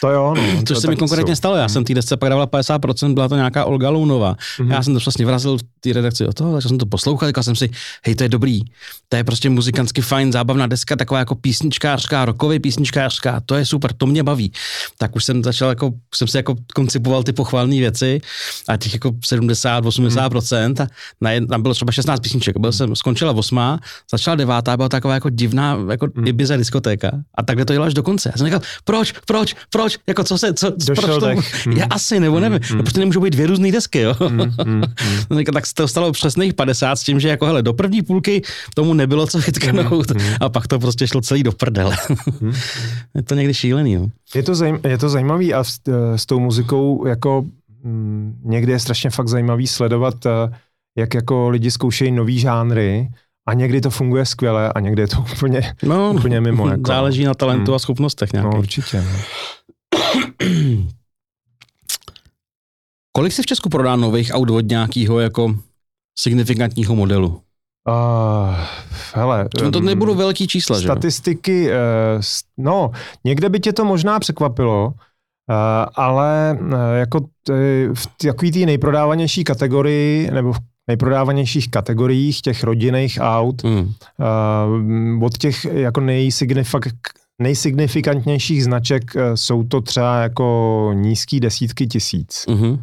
to jo, no. (laughs) Což to se mi konkrétně jsou. stalo. Já hmm. jsem té desce pak dával 50%, byla to nějaká Olga Lounová. Hmm. Já jsem to vlastně vrazil v té redakci o toho, takže jsem to poslouchal, říkal jsem si, hej, to je dobrý. To je prostě muzikantsky fajn, zábavná deska, taková jako písničkářská, rokový písničkářská, to je super, to mě baví. Tak už jsem začal jako, jsem si jako koncipoval ty pochvalné věci a těch jako 70, 80% a na jed, tam bylo třeba 16 písniček. Byl jsem, skončila osmá, začala devátá, byla taková jako divná, jako hmm. Ibiza diskotéka. A takhle to dělal až do konce. Já jsem říkal, proč, proč, proč, jako co se, co, proč to, (laughs) hmm. já asi, nebo nevím, hmm. no, protože nemůžou být dvě různé desky, jo. Hmm. Hmm. hmm. (laughs) tak to stalo přesných 50 s tím, že jako hele, do první půlky tomu nebylo co vytknout hmm. a pak to prostě šlo celý do prdele. Hmm. (laughs) je to někdy šílený, jo. Je to, zajím, je to zajímavý a s, s tou muzikou jako Mm, někdy je strašně fakt zajímavý sledovat, eh, jak jako lidi zkoušejí nový žánry a někdy to funguje skvěle a někdy je to (laughs) úplně, no, úplně mimo. (laughs) Jako. Záleží na talentu hmm. a schopnostech nějakých. No určitě. No. (clears throat) Kolik se v Česku prodá nových aut od nějakého jako signifikantního modelu? Uh, hele, to, to nebudou velký čísla, Statistiky, že? Uh, no, někde by tě to možná překvapilo, Eh, ale eh, jako v takový té nejprodávanější kategorii, nebo v nejprodávanějších kategoriích těch rodinných aut, mm. uh, od těch jako nejsignifik, nejsignifikantnějších značek jsou to třeba jako nízký desítky tisíc. Mm-hmm.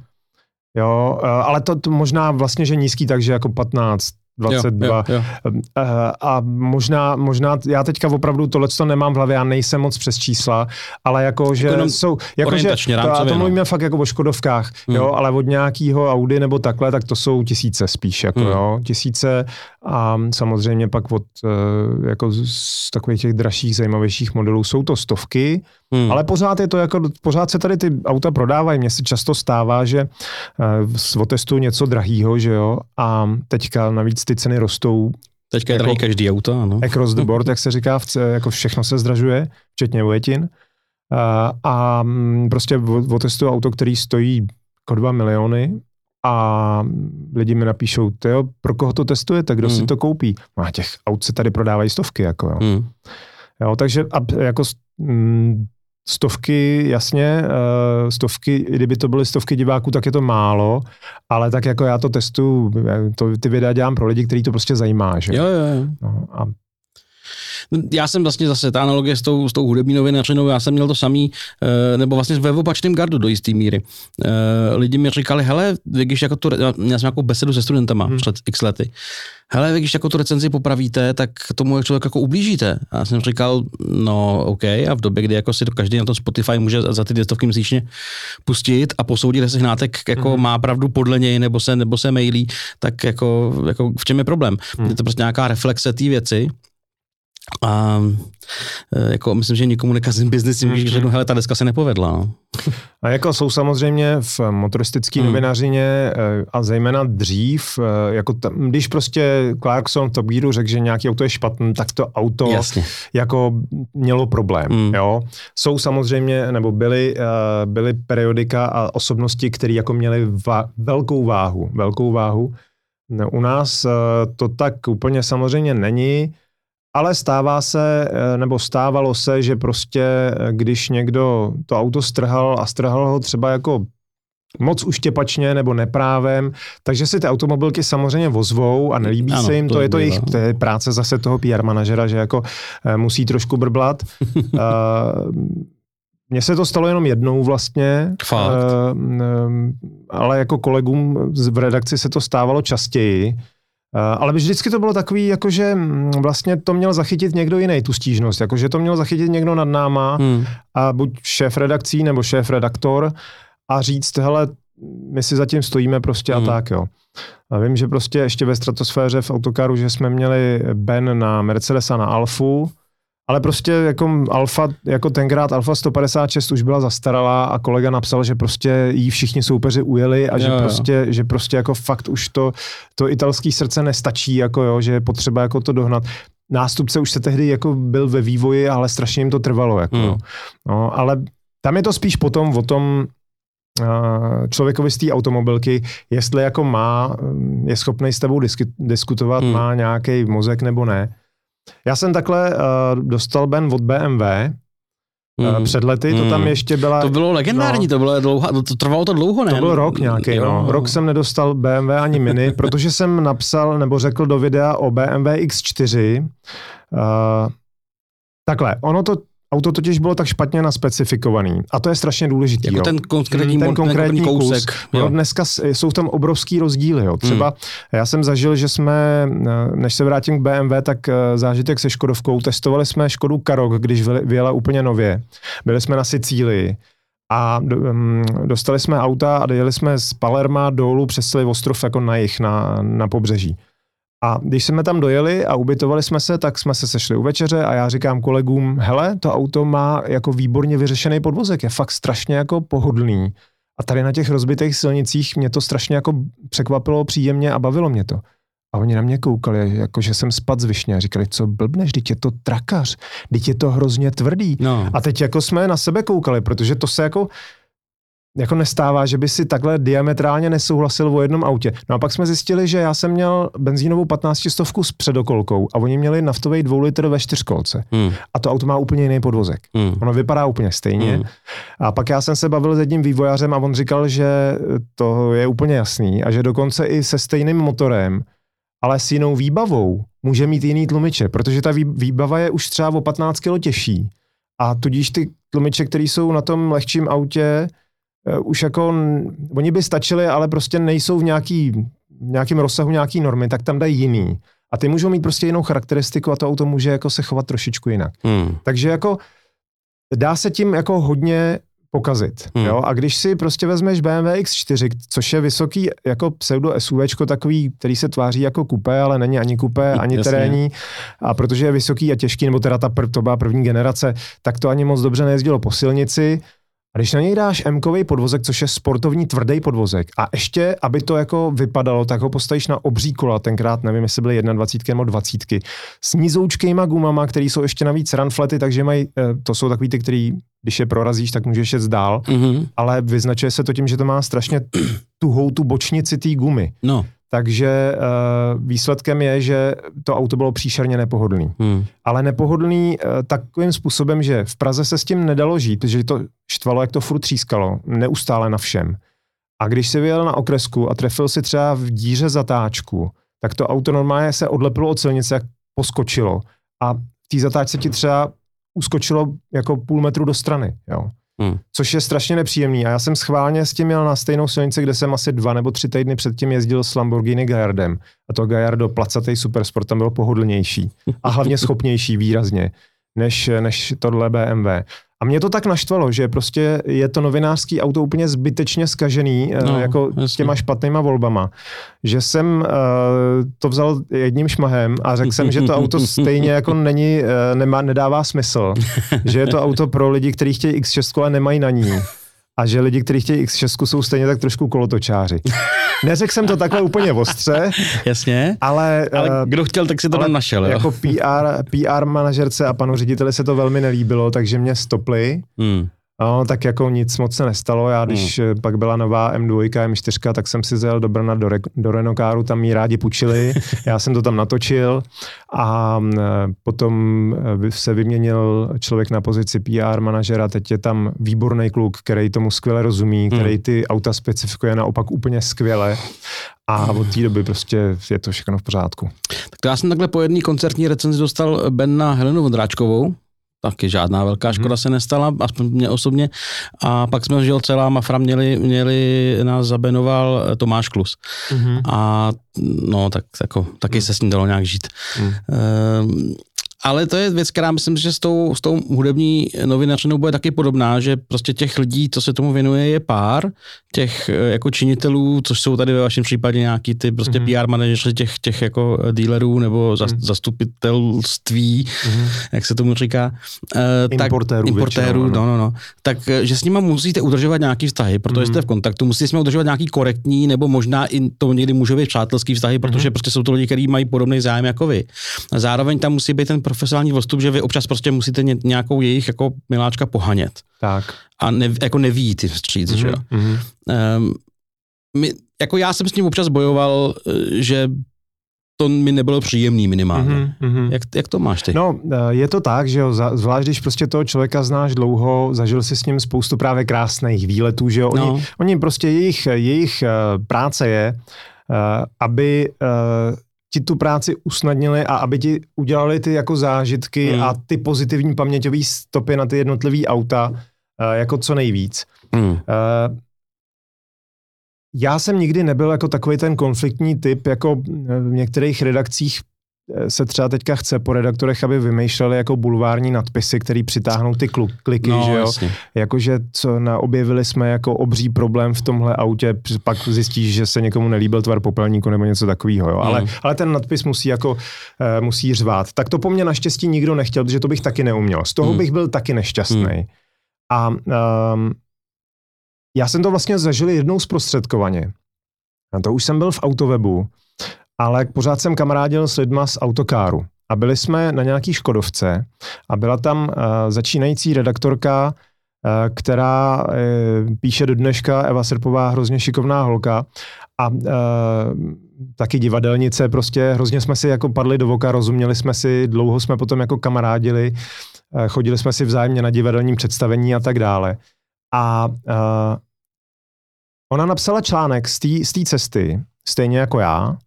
Jo, ale to, to možná vlastně, že nízký, takže jako 15, 22. Jo, jo, jo. Eh, a možná, možná, já teďka opravdu tohle to nemám v hlavě, já nejsem moc přes čísla, ale jako, že jako jsou, jako, že, to, a to no. mluvíme fakt jako o Škodovkách, hmm. jo, ale od nějakého Audi nebo takhle, tak to jsou tisíce spíš, jako hmm. jo, tisíce a samozřejmě pak od eh, jako z takových těch dražších, zajímavějších modelů jsou to stovky, Hmm. Ale pořád je to jako, pořád se tady ty auta prodávají. Mně se často stává, že uh, otestuju něco drahýho, že jo, a teďka navíc ty ceny rostou. Teďka je jako, drahý každý auto, ano. Across the board, (laughs) jak se říká, jako všechno se zdražuje, včetně ujetin. Uh, a um, prostě otestuju auto, který stojí jako 2 miliony a lidi mi napíšou, jo, pro koho to testujete, kdo hmm. si to koupí? No a těch aut se tady prodávají stovky, jako jo. Hmm. Jo, takže a, jako mm, stovky, jasně, uh, stovky, kdyby to byly stovky diváků, tak je to málo, ale tak jako já to testu, to, ty videa dělám pro lidi, který to prostě zajímá, že? Jo, jo, jo. No, a já jsem vlastně zase ta analogie s tou, s tou hudební novinařinou, já jsem měl to samý, eh, nebo vlastně ve opačném gardu do jisté míry. Eh, lidi mi říkali, hele, když jako tu, měl jsem nějakou besedu se studentama hmm. před x lety, hele, když jako tu recenzi popravíte, tak tomu člověk jako ublížíte. A já jsem říkal, no OK, a v době, kdy jako si to každý na tom Spotify může za ty destovky měsíčně pustit a posoudit, jestli hnátek jako mm-hmm. má pravdu podle něj, nebo se, nebo se mailí, tak jako, jako v čem je problém? Mm. Je to prostě nějaká reflexe té věci a e, jako myslím, že nikomu nekazím biznis tím, když řeknu, hele, ta deska se nepovedla. No. A jako jsou samozřejmě v motoristické hmm. novinařině e, a zejména dřív, e, jako tam, když prostě Clarkson v Top Gearu řekl, že nějaký auto je špatný, tak to auto Jasně. jako mělo problém. Hmm. Jo? Jsou samozřejmě, nebo byly, byly periodika a osobnosti, které jako měly va- velkou váhu, velkou váhu. No, u nás to tak úplně samozřejmě není, ale stává se, eh, nebo stávalo se, že prostě, eh, když někdo to auto strhal a strhal ho třeba jako moc uštěpačně nebo neprávem, takže si ty automobilky samozřejmě vozvou a nelíbí ano, se jim, to, to je to jejich to je práce zase toho PR manažera, že jako uh, musí trošku brblat. uh, (laughs) Mně se to stalo jenom jednou vlastně, Fakt. Uh, ale jako kolegům v redakci se to stávalo častěji. Uh, ale vždycky to bylo takový, jakože mm, vlastně to měl zachytit někdo jiný, tu stížnost, jakože to měl zachytit někdo nad náma hmm. a buď šéf redakcí nebo šéf redaktor a říct, hele, my si zatím stojíme prostě hmm. a tak, jo. A vím, že prostě ještě ve stratosféře v autokaru, že jsme měli Ben na Mercedes a na Alfu, ale prostě jako Alfa, jako tenkrát Alfa 156 už byla zastaralá a kolega napsal, že prostě jí všichni soupeři ujeli a jo, že jo. prostě, že prostě jako fakt už to, to italský srdce nestačí, jako jo, že je potřeba jako to dohnat. Nástupce už se tehdy jako byl ve vývoji, ale strašně jim to trvalo, jako hmm. no, ale tam je to spíš potom o tom, člověkovi z té automobilky, jestli jako má, je schopný s tebou diskutovat, hmm. má nějaký mozek nebo ne. Já jsem takhle uh, dostal Ben od BMW, Mm. Před lety to tam hmm. ještě byla... To bylo legendární, no, to bylo dlouho, to, to trvalo to dlouho, ne? To byl rok nějaký, jo. no. Rok jsem nedostal BMW ani Mini, (laughs) protože jsem napsal nebo řekl do videa o BMW X4. Uh, takhle, ono to Auto totiž bylo tak špatně naspecifikovaný. A to je strašně důležité. Jako ten konkrétní, ten konkrétní kousek. Kus, jo. dneska jsou tam obrovský rozdíly. Jo. Třeba hmm. já jsem zažil, že jsme, eh, než se vrátím k BMW, tak eh, zážitek se Škodovkou, testovali jsme Škodu Karok, když vyjela úplně nově. Byli jsme na Sicílii a mm, dostali jsme auta a jeli jsme z Palerma dolů přes celý ostrov jako na jich, na, na pobřeží. A když jsme tam dojeli a ubytovali jsme se, tak jsme se sešli u večeře a já říkám kolegům, hele, to auto má jako výborně vyřešený podvozek, je fakt strašně jako pohodlný. A tady na těch rozbitých silnicích mě to strašně jako překvapilo příjemně a bavilo mě to. A oni na mě koukali, jako že jsem spad z višně a říkali, co blbneš, teď je to trakař, teď je to hrozně tvrdý. No. A teď jako jsme na sebe koukali, protože to se jako, jako nestává, že by si takhle diametrálně nesouhlasil o jednom autě. No a pak jsme zjistili, že já jsem měl benzínovou 15 stovku s předokolkou a oni měli naftový 2 litr ve čtyřkolce. Hmm. A to auto má úplně jiný podvozek. Hmm. Ono vypadá úplně stejně. Hmm. A pak já jsem se bavil s jedním vývojářem a on říkal, že to je úplně jasný a že dokonce i se stejným motorem, ale s jinou výbavou může mít jiný tlumiče, protože ta výbava je už třeba o 15 kg těžší. A tudíž ty tlumiče, které jsou na tom lehčím autě, už jako, oni by stačili, ale prostě nejsou v nějaký, v nějakém rozsahu nějaký normy, tak tam dají jiný. A ty můžou mít prostě jinou charakteristiku a to auto může jako se chovat trošičku jinak. Hmm. Takže jako dá se tím jako hodně pokazit. Hmm. Jo? A když si prostě vezmeš BMW X4, což je vysoký jako pseudo SUV, takový, který se tváří jako kupé, ale není ani kupé, (laughs) ani Jasně. terénní, a protože je vysoký a těžký, nebo teda ta prv, to byla první generace, tak to ani moc dobře nejezdilo po silnici a když na něj dáš m podvozek, což je sportovní tvrdý podvozek, a ještě, aby to jako vypadalo, tak ho postavíš na obří kola, tenkrát nevím, jestli byly 21 nebo 20, s nízoučkýma gumama, které jsou ještě navíc runflety, takže mají, eh, to jsou takový ty, který, když je prorazíš, tak můžeš jet dál, mm-hmm. ale vyznačuje se to tím, že to má strašně tuhou tu bočnici té gumy. No. Takže uh, výsledkem je, že to auto bylo příšerně nepohodlný. Hmm. Ale nepohodlný uh, takovým způsobem, že v Praze se s tím nedalo žít, protože to štvalo, jak to furt třískalo, neustále na všem. A když si vyjel na okresku a trefil si třeba v díře zatáčku, tak to auto normálně se odlepilo od silnice, jak poskočilo. A v té zatáčce ti třeba uskočilo jako půl metru do strany. Jo. Hmm. Což je strašně nepříjemný. A já jsem schválně s tím měl na stejnou silnici, kde jsem asi dva nebo tři týdny předtím jezdil s Lamborghini Gallardem. A to Gallardo placatý supersport tam byl pohodlnější. A hlavně schopnější výrazně, než, než tohle BMW. A mě to tak naštvalo, že prostě je to novinářský auto úplně zbytečně skažený, eh, no, jako jasně. těma špatnýma volbama, že jsem uh, to vzal jedním šmahem a řekl jsem, že to auto stejně jako není, uh, nemá, nedává smysl, (laughs) že je to auto pro lidi, kteří chtějí X6, ale nemají na ní a že lidi, kteří chtějí X6, jsou stejně tak trošku kolotočáři. Neřekl jsem to takhle úplně ostře. Jasně. Ale, ale eh, kdo chtěl, tak si to tam našel. Jo? Jako PR, PR manažerce a panu řediteli se to velmi nelíbilo, takže mě stopli. Hmm. No, tak jako nic moc se nestalo. Já když hmm. pak byla nová M2, M4, tak jsem si zjel do Brna do, Re, do Renokáru, tam mi rádi půjčili. (laughs) Já jsem to tam natočil a potom se vyměnil člověk na pozici PR manažera. Teď je tam výborný kluk, který tomu skvěle rozumí, hmm. který ty auta specifikuje naopak úplně skvěle. A od té doby prostě je to všechno v pořádku. Tak to já jsem takhle po jedné koncertní recenzi dostal Ben na Helenu Vondráčkovou, taky žádná velká škoda hmm. se nestala, aspoň mě osobně. A pak jsme žil celá Mafra měli, měli nás zabenoval eh, Tomáš Klus. Hmm. A no, tak jako, taky hmm. se s ním dalo nějak žít. Hmm. Ehm, ale to je věc, která myslím, že s tou, s tou hudební novinařinou bude taky podobná, že prostě těch lidí, co se tomu věnuje, je pár, těch eh, jako činitelů, což jsou tady ve vašem případě nějaký ty prostě mm-hmm. PR manažeři těch, těch jako dealerů nebo mm-hmm. zastupitelství, mm-hmm. jak se tomu říká. Uh, importérů. Tak, importérů, většinou, no, no, no. Tak, eh, že s nimi musíte udržovat nějaký vztahy, protože mm-hmm. jste v kontaktu, musíte s nimi udržovat nějaký korektní, nebo možná i to někdy může být přátelský vztahy, protože mm-hmm. prostě jsou to lidi, kteří mají podobný zájem jako vy. A zároveň tam musí být ten profesionální postup, že vy občas prostě musíte nějakou jejich jako miláčka pohanět. Tak. A ne, jako neví ty vstříc, mm-hmm. že jo. Mm-hmm. Um, my, jako já jsem s ním občas bojoval, eh, že to mi nebylo příjemný minimálně. Mm-hmm. Jak, jak to máš ty? No, eh, je to tak, že jo, zvlášť když prostě toho člověka znáš dlouho, zažil si s ním spoustu právě krásných výletů, že jo, oni, no. oni prostě jejich, jejich eh, práce je, aby ti tu práci usnadnili a aby ti udělali ty jako zážitky mm. a ty pozitivní paměťové stopy na ty jednotlivé auta uh, jako co nejvíc. Mm. Uh, já jsem nikdy nebyl jako takový ten konfliktní typ, jako v některých redakcích se třeba teďka chce po redaktorech, aby vymýšleli jako bulvární nadpisy, který přitáhnou ty klu, kliky, no, že jo. Jasně. Jakože co na, objevili jsme jako obří problém v tomhle autě, pak zjistíš, že se někomu nelíbil tvar popelníku nebo něco takového, jo. Ale, mm. ale ten nadpis musí jako, uh, musí řvát. Tak to po mně naštěstí nikdo nechtěl, protože to bych taky neuměl. Z toho mm. bych byl taky nešťastný. Mm. A um, já jsem to vlastně zažil jednou zprostředkovaně. A to už jsem byl v autowebu ale pořád jsem kamarádil s lidma z autokáru. A byli jsme na nějaký Škodovce a byla tam uh, začínající redaktorka, uh, která uh, píše do dneška, Eva Serpová, hrozně šikovná holka a uh, taky divadelnice, prostě hrozně jsme si jako padli do voka, rozuměli jsme si, dlouho jsme potom jako kamarádili, uh, chodili jsme si vzájemně na divadelním představení a tak dále. A uh, ona napsala článek z té cesty, stejně jako já,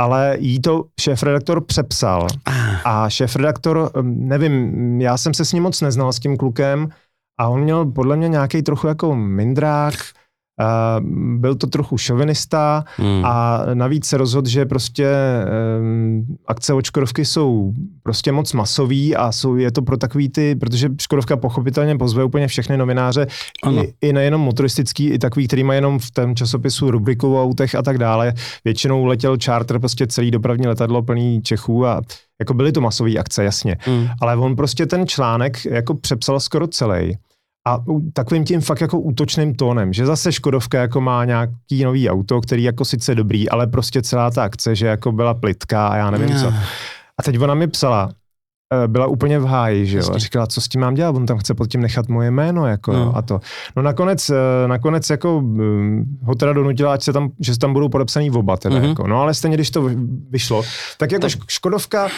ale jí to šéf-redaktor přepsal. Ah. A šéf-redaktor, hm, nevím, já jsem se s ním moc neznal, s tím klukem, a on měl podle mě nějaký trochu jako mindrák, byl to trochu šovinista hmm. a navíc se rozhodl, že prostě um, akce od Škodovky jsou prostě moc masový a jsou, je to pro takový ty, protože Škodovka pochopitelně pozve úplně všechny novináře, i, i nejenom motoristický, i takový, který má jenom v tom časopisu rubriku o autech a tak dále. Většinou letěl charter, prostě celý dopravní letadlo plný Čechů a jako byly to masové akce, jasně. Hmm. Ale on prostě ten článek jako přepsal skoro celý a takovým tím fakt jako útočným tónem, že zase Škodovka jako má nějaký nový auto, který jako sice dobrý, ale prostě celá ta akce, že jako byla plitká a já nevím yeah. co. A teď ona mi psala, eh, byla úplně v háji, že jo, a říkala, co s tím mám dělat, on tam chce pod tím nechat moje jméno, jako no. a to. No nakonec, eh, nakonec jako hm, ho teda donutila, ať se tam, že se tam budou podepsaný oba teda, mm-hmm. jako. no ale stejně, když to vyšlo, tak jako tak. Škodovka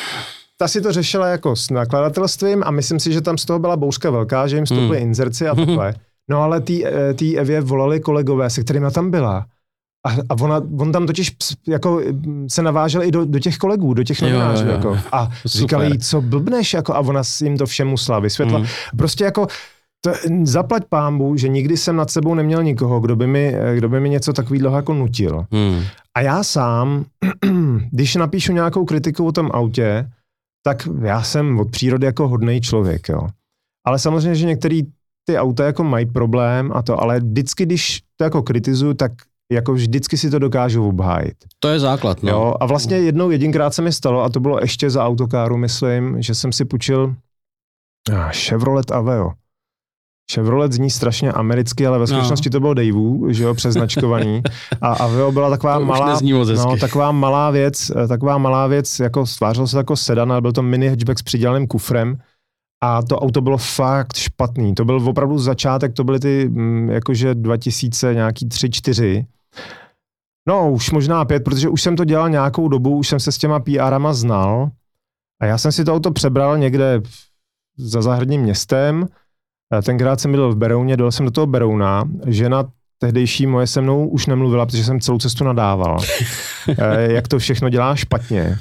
ta si to řešila jako s nakladatelstvím a myslím si, že tam z toho byla bouřka velká, že jim vstupily hmm. inzerci a takhle. No ale tý, eh, Evě volali kolegové, se kterými tam byla. A, a ona, on tam totiž jako se navážel i do, do těch kolegů, do těch novinářů. Jako. A říkali jí, co blbneš, jako, a ona jim to všem musela vysvětlit. Hmm. Prostě jako to, zaplať pámbu, že nikdy jsem nad sebou neměl nikoho, kdo by mi, kdo by mi něco takového jako nutil. Hmm. A já sám, (clears throat) když napíšu nějakou kritiku o tom autě, tak já jsem od přírody jako hodný člověk, jo. Ale samozřejmě, že některý ty auta jako mají problém a to, ale vždycky, když to jako kritizuju, tak jako vždycky si to dokážu obhájit. To je základ, no. Jo, a vlastně jednou, jedinkrát se mi stalo, a to bylo ještě za autokáru, myslím, že jsem si půjčil Chevrolet Aveo. Chevrolet zní strašně americky, ale ve no. skutečnosti no. to bylo Daewoo, že jo, přeznačkovaný. (laughs) A Aveo byla taková to malá, no, taková malá věc, eh, taková malá věc, jako stvářil se jako sedan, ale byl to mini hatchback s přidělaným kufrem. a to auto bylo fakt špatný. To byl opravdu začátek, to byly ty mm, jakože 2000 nějaký 3, 4. No, už možná pět, protože už jsem to dělal nějakou dobu, už jsem se s těma PRama znal a já jsem si to auto přebral někde za zahradním městem. Tenkrát jsem byl v Berouně, dal jsem do toho Berouna. Žena tehdejší moje se mnou už nemluvila, protože jsem celou cestu nadával. (laughs) Eh, jak to všechno dělá špatně.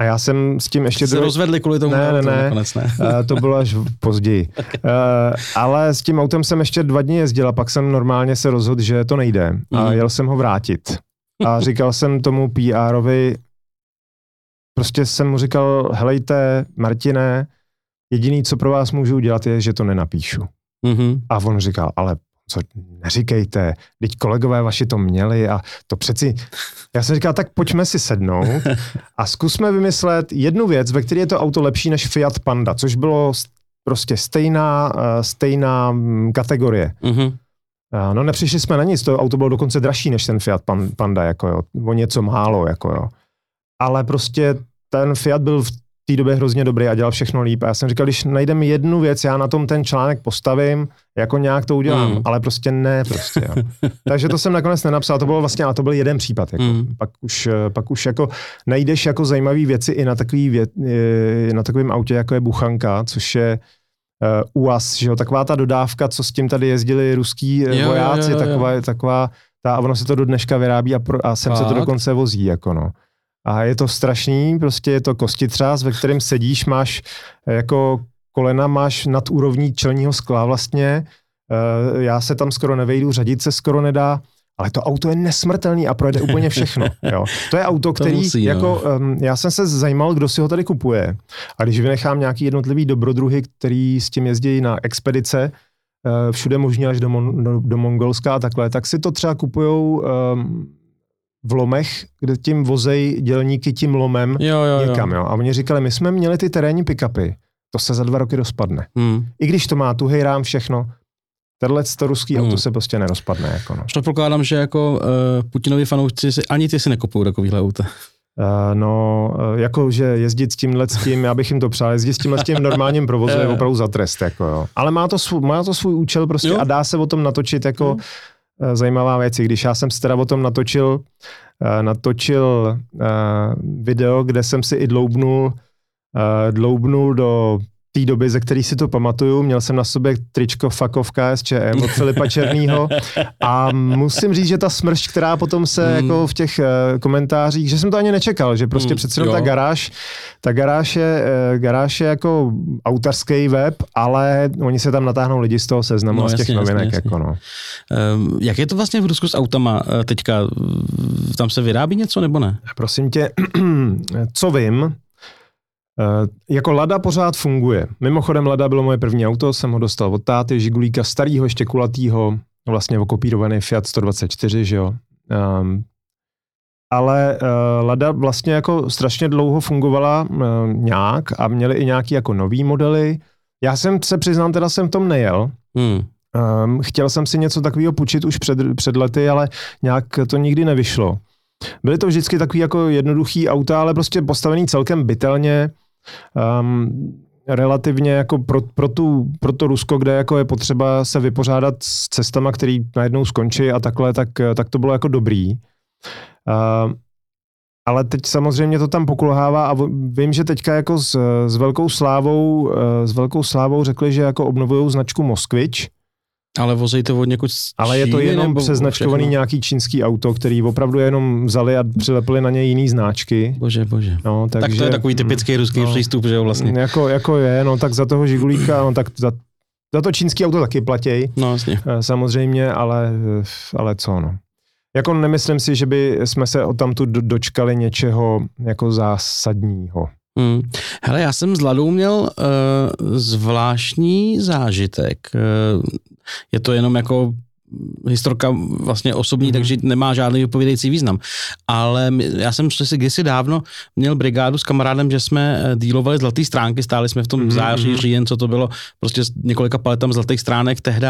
A já jsem s tím ještě... Se druhý... rozvedli kvůli tomu ne, ne, ne. Nakonec, ne. Uh, to bylo až později. (laughs) Uh, ale s tím autem jsem ještě dva dny jezdil a pak jsem normálně se rozhodl, že to nejde. Mm. A mhm. jel jsem ho vrátit. A říkal jsem tomu PRovi, prostě jsem mu říkal, helejte, Martine, jediný, co pro vás můžu udělat, je, že to nenapíšu. Mm-hmm. A on říkal, ale co neříkejte, teď kolegové vaši to měli a to přeci, já jsem říkal, tak pojďme si sednout a zkusme vymyslet jednu věc, ve které je to auto lepší než Fiat Panda, což bylo prostě stejná, eh, stejná mm, kategorie. Mm-hmm. No nepřišli jsme na nic, to auto bylo dokonce dražší než ten Fiat Panda, jako jo, o něco málo, jako jo. Ale prostě ten Fiat byl v té době hrozně dobrý a dělal všechno líp. A já jsem říkal, když najdeme jednu věc, já na tom ten článek postavím, jako nějak to udělám, mm. ale prostě ne, prostě. Jo. (laughs) Takže to jsem nakonec nenapsal, to bylo vlastně, ale to byl jeden případ. Jako. Mm. Pak, už, pak už jako najdeš jako zajímavé věci i na, takový věc, na takovém autě, jako je Buchanka, což je uh, UAS, že jo, taková ta dodávka, co s tím tady jezdili ruský eh, jo, vojáci, jo, jo, jo. taková, taková ta, a ono se to do dneška vyrábí a, pro, a sem Fakt? se to dokonce vozí, jako no. A je to strašný, prostě je to kostitřás, ve kterém sedíš, máš eh, jako kolena máš nad úrovní čelního skla vlastně, já se tam skoro nevejdu, řadit se skoro nedá, ale to auto je nesmrtelný a projede úplně všechno. (laughs) Jo. To je auto, který, musí, jako, um, já jsem se zajímal, kdo si ho tady kupuje. A když vynechám nějaký jednotlivý dobrodruhy, který s tím jezdí na expedice, uh, všude možně až do, Mon, do, do Mongolska a takhle, tak si to třeba kupujou um, v lomech, kde tím vozej dělníky tím lomem jo, jo, někam. Jo. A oni říkali, my jsme měli ty terénní pick-upy, to se za dva roky rozpadne. Hmm. I když to má tuhej rám všechno, Tenhle to ruský hmm. auto se prostě nerozpadne. Jako no. Předpokládám, že jako uh, Putinovi fanoušci si, ani ty si nekupují takovýhle auta. Uh, no, uh, jako, že jezdit s tímhle s tím, já bych jim to přál, jezdit s tímhle s tím v normálním provozu je (laughs) opravdu za trest, jako jo. Ale má to, svůj, má to svůj účel prostě jo. a dá se o tom natočit jako hmm. Uh, zajímavá věc. Když já jsem si teda o tom natočil, uh, natočil uh, video, kde jsem si i dloubnul, dloubnul do té doby, ze který si to pamatuju, měl jsem na sobě tričko fakovka SČM od Filipa Černýho a musím říct, že ta smršť, která potom se mm. jako v těch uh, komentářích, že jsem to ani nečekal, že prostě mm, přece ta garáž, ta garáž je, uh, garáž je jako autorský web, ale oni se tam natáhnou lidi z toho seznamu no, z těch jasně, novinek. Jasně, jako no. Um, jak je to vlastně v Rusku s autama teďka? Tam se vyrábí něco nebo ne? Prosím tě, (clears throat) co vím, Uh, jako Lada pořád funguje. Mimochodem Lada bylo moje první auto, jsem ho dostal od táty, Žigulíka starého, ještě kulatýho, vlastně okopírovaný Fiat 124, že jo. Um, ale uh, Lada vlastně jako strašně dlouho fungovala uh, nějak a měli i nějaký jako nový modely. Já jsem se přiznám, teda jsem v tom nejel. Hmm. Um, chtěl jsem si něco takového půjčit už před, před lety, ale nějak to nikdy nevyšlo. Byly to vždycky takový jako jednoduchý auta, ale prostě postavený celkem bytelně, um, relativně jako pro, pro, tu, pro to Rusko, kde jako je potřeba se vypořádat s cestama, které najednou skončí a takhle, tak, tak to bylo jako dobrý. Uh, ale teď samozřejmě to tam pokulhává a vím, že teďka jako s, s velkou slávou, s velkou slávou řekli, že jako obnovují značku Moskvič, ale vozej to od někud Ale je to jenom přeznačkovaný nějaký čínský auto, který opravdu jenom vzali a přilepili na něj jiný značky. Bože, bože. No, takže, tak to je takový typický ruský no, přístup, že jo vlastně. Jako, jako je, no tak za toho Žigulíka, no tak za, za to čínský auto taky platí. No jasně. Eh, samozřejmě, ale, ale co no. Jako nemyslím si, že by jsme se o tamtu dočkali něčeho jako zásadního. Hmm. Hele, já jsem s Ladou měl uh, zvláštní zážitek. Uh, je to jenom jako historka vlastně osobní, mm-hmm. takže nemá žádný vypovědějící význam. Ale já jsem si kdysi dávno měl brigádu s kamarádem, že jsme eh, dílovali zlaté stránky, stáli jsme v tom mm-hmm. září, říjen, co to bylo, prostě několika paletami zlatých stránek, tehdy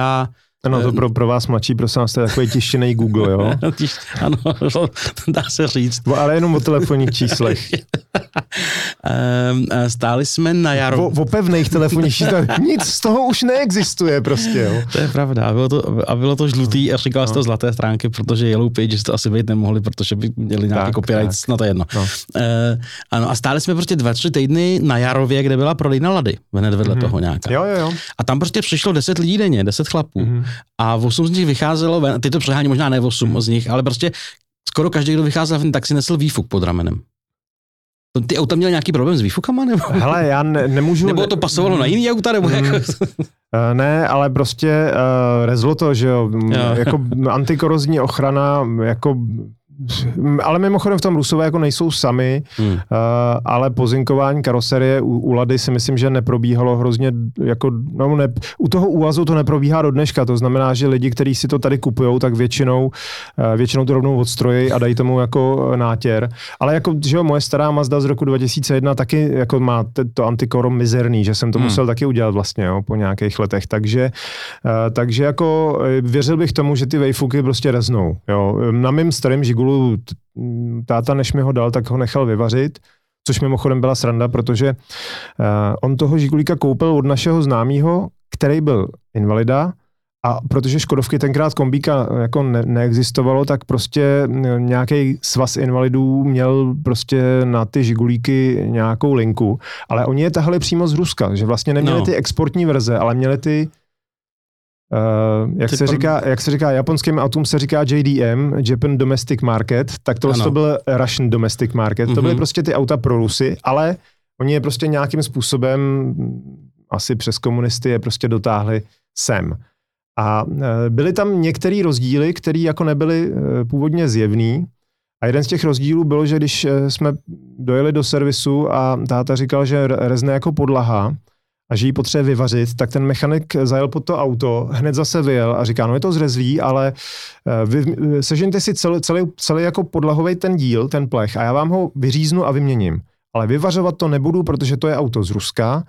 Ano, to pro, pro vás mladší, prosím vás, to je takový tištěný Google, jo? (laughs) ano, (laughs) dá se říct. Ale jenom o telefonních číslech. (laughs) Ehm, stáli jsme na jaro. O, o pevných telefonních číslech. Nic z toho už neexistuje prostě, jo? To je pravda. A bylo to, a bylo to žlutý a říkala no. to zlaté stránky, protože Yellow Pages to asi být nemohli, protože by měli nějaký tak, copyright, tak. no to je jedno. No. Uh, ano, a stáli jsme prostě dva, tři týdny na Jarově, kde byla prodejna lady, hned vedle mm-hmm. toho nějaká. Jo, jo, jo. A tam prostě přišlo deset lidí denně, deset chlapů. Mm-hmm. A osm z nich vycházelo, ty to přehání možná ne osm mm-hmm. z nich, ale prostě skoro každý, kdo vycházel ven, tak si nesl výfuk pod ramenem. Ty auta měly nějaký problém s výfukama? Nebo? Hele, já ne, nemůžu... Nebo to pasovalo na jiný auta? Nebo mm, jako... ne, ale prostě uh, rezlo to, že jo, jo. jako antikorozní ochrana, jako ale mimochodem v tom Rusové jako nejsou sami, hmm. uh, ale pozinkování karoserie u, u Lady si myslím, že neprobíhalo hrozně, jako, no ne, u toho úvazu to neprobíhá do dneška, to znamená, že lidi, kteří si to tady kupují, tak většinou, uh, většinou to rovnou odstrojí a dají tomu jako nátěr. Ale jako, že jo, moje stará Mazda z roku 2001 taky jako má to antikoro mizerný, že jsem to hmm. musel taky udělat vlastně, jo, po nějakých letech, takže, uh, takže jako věřil bych tomu, že ty vejfuky prostě reznou, jo. Na mém starém Žigu Gulu táta, než mi ho dal, tak ho nechal vyvařit, což mimochodem byla sranda, protože uh, on toho žigulíka koupil od našeho známého, který byl invalida, a protože Škodovky tenkrát kombíka jako ne, neexistovalo, tak prostě nějaký svaz invalidů měl prostě na ty žigulíky nějakou linku, ale oni je tahali přímo z Ruska, že vlastně neměli no. ty exportní verze, ale měli ty Uh, jak, se říká, jak se říká japonským autům se říká JDM, Japan Domestic Market, tak tohle to byl Russian Domestic Market. Mm-hmm. To byly mhm. prostě ty auta pro Rusy, ale oni je prostě nějakým způsobem, asi přes komunisty, je prostě dotáhli sem. A uh, byly tam některé rozdíly, které jako nebyly uh, původně zjevný. A jeden z těch rozdílů bylo, že když jsme dojeli do servisu a táta říkal, že rezne jako podlaha, a že ji potřebuje vyvařit, tak ten mechanik zajel pod to auto, hned zase vyjel a říká, no je to zrezlý, ale eh, vy, sežeňte si celý, celý, celý jako podlahový ten díl, ten plech a já vám ho vyříznu a vyměním. Ale vyvařovat to nebudu, protože to je auto z Ruska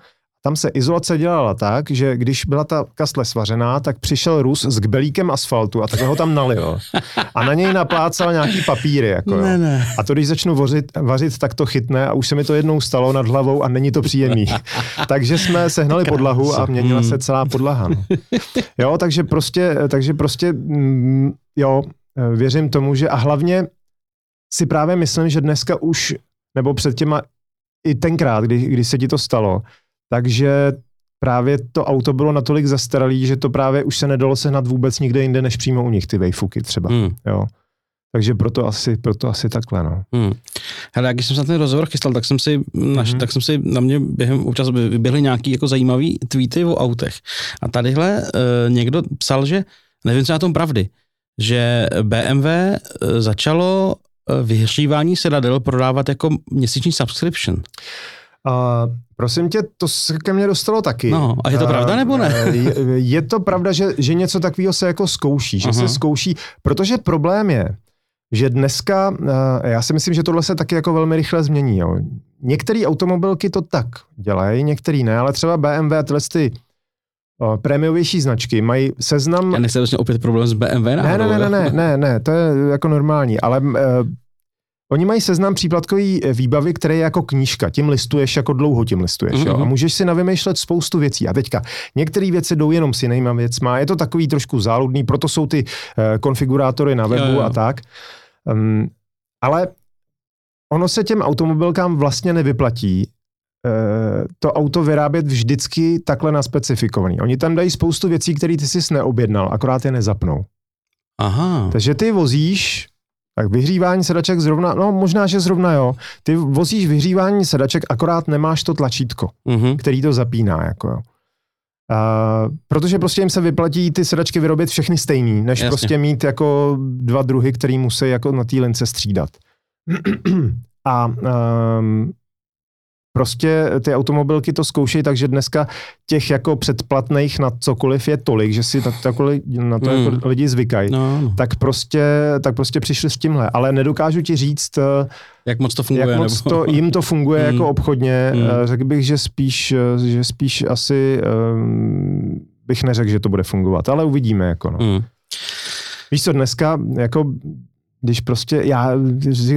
tam se izolace dělala tak, že když byla ta kastle svařená, tak přišel Rus s kbelíkem asfaltu a tak ho tam nalil. A na něj naplácal nějaký papíry. Jako ne, ne. A to, když začnu vořit, vařit, tak to chytne a už se mi to jednou stalo nad hlavou a není to příjemný. (laughs) takže jsme sehnali podlahu a měnila se celá podlaha. No. (laughs) Jo, takže prostě, takže prostě, mm, jo, věřím tomu, že a hlavně si právě myslím, že dneska už, nebo před těma, i tenkrát, kdy, kdy se ti to stalo, takže právě to auto bylo natolik zastaralý, že to právě už se nedalo sehnat vůbec nikde jinde, než přímo u nich, ty vejfuky třeba. Hmm. Jo. Takže proto asi, proto asi takhle, no. Hmm. Hele, když jsem se na ten rozhovor chystal, tak jsem si, naš, hmm. tak jsem si na mě během občas vyběhly nějaký jako zajímavý tweety o autech. A tadyhle uh, někdo psal, že, nevím, co na tom pravdy, že BMW uh, začalo uh, vyhřívání sedadel prodávat jako měsíční subscription. Uh, prosím tě, to se ke mně dostalo taky. No, a je to pravda nebo ne? je, je to pravda, že, že něco takového se jako zkouší, že uh-huh. se zkouší, protože problém je, že dneska, uh, já si myslím, že tohle se taky jako velmi rychle změní. Jo. Některé automobilky to tak dělají, některé ne, ale třeba BMW a tyhle ty uh, prémiovější značky mají seznam... Já nechci vlastně opět problém s BMW ne, ne, ne, ne, ne, ne, ne, to je jako normální, ale Oni mají seznam příplatkové eh, výbavy, které je jako knížka. Tím listuješ, jako dlouho tím listuješ. Mm-hmm. Jo? A mhm. můžeš si navymýšlet spoustu věcí. A teďka, některé věci jdou jenom s jinýma věcma. Je to takový trošku záludný, proto jsou ty uh, konfigurátory na webu jo, jo. a tak. Um, ale ono se těm automobilkám vlastně nevyplatí uh, to auto vyrábět vždycky takhle naspecifikovaný. Oni tam dají spoustu věcí, které ty jsi neobjednal, akorát je nezapnou. Aha. Takže ty vozíš tak vyhřívání sedaček zrovna, no možná, že zrovna jo. Ty vozíš vyhřívání sedaček, akorát nemáš to tlačítko, mm-hmm. který to zapíná, jako jo. Uh, protože prostě jim se vyplatí ty sedačky vyrobit všechny stejný, než Jasně. prostě mít jako dva druhy, který musí jako na té lince střídat. (clears throat) A um, Prostě ty automobilky to zkoušejí, takže dneska těch jako předplatných na cokoliv je tolik, že si na to, na to jako hmm. jako lidi zvykají. No, no. Tak, prostě, tak prostě přišli s tímhle. Ale nedokážu ti říct, eh, jak moc to funguje. Jak moc to, jim to funguje hmm. jako obchodně. Hmm. Řekl bych, že spíš, že spíš asi um, bych neřekl, že to bude fungovat, ale uvidíme. Jako no. mm. Víš co, dneska jako když prostě, já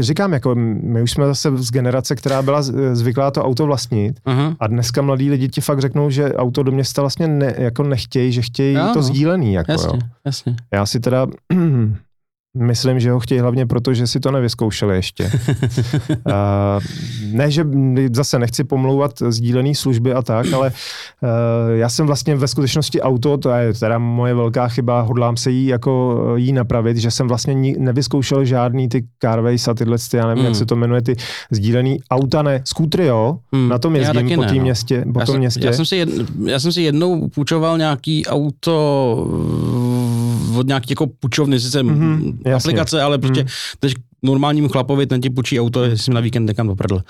říkám, jako my už jsme zase z generace, která byla zvyklá to auto vlastnit uh-huh. a dneska mladí lidi ti fakt řeknou, že auto do města vlastně ne, jako nechtějí, že chtějí to no. sdílený. Jako, jasně, jo. jasně. Já si teda (clears throat) Myslím, že ho chtějí hlavně proto, že si to nevyzkoušeli ještě. (laughs) uh, ne, že zase nechci pomlouvat sdílený služby a tak, ale uh, já jsem vlastně ve skutečnosti auto, to je teda moje velká chyba, hodlám se jí jako jí napravit, že jsem vlastně nevyzkoušel žádný ty Carways a tyhle, já nevím, mm. jak hmm. se to jmenuje, ty sdílený auta, ne, skútry, jo, mm. na tom jezdím po tom no. městě. Po já, tom jsem, městě. Já, jsem si jed, já jsem si jednou půjčoval nějaký auto od nějaký jako půjčovny, sice mm-hmm, aplikace, ale prostě mm. teď normálnímu chlapovi ten ti půjčí auto, jestli na víkend někam doprdl.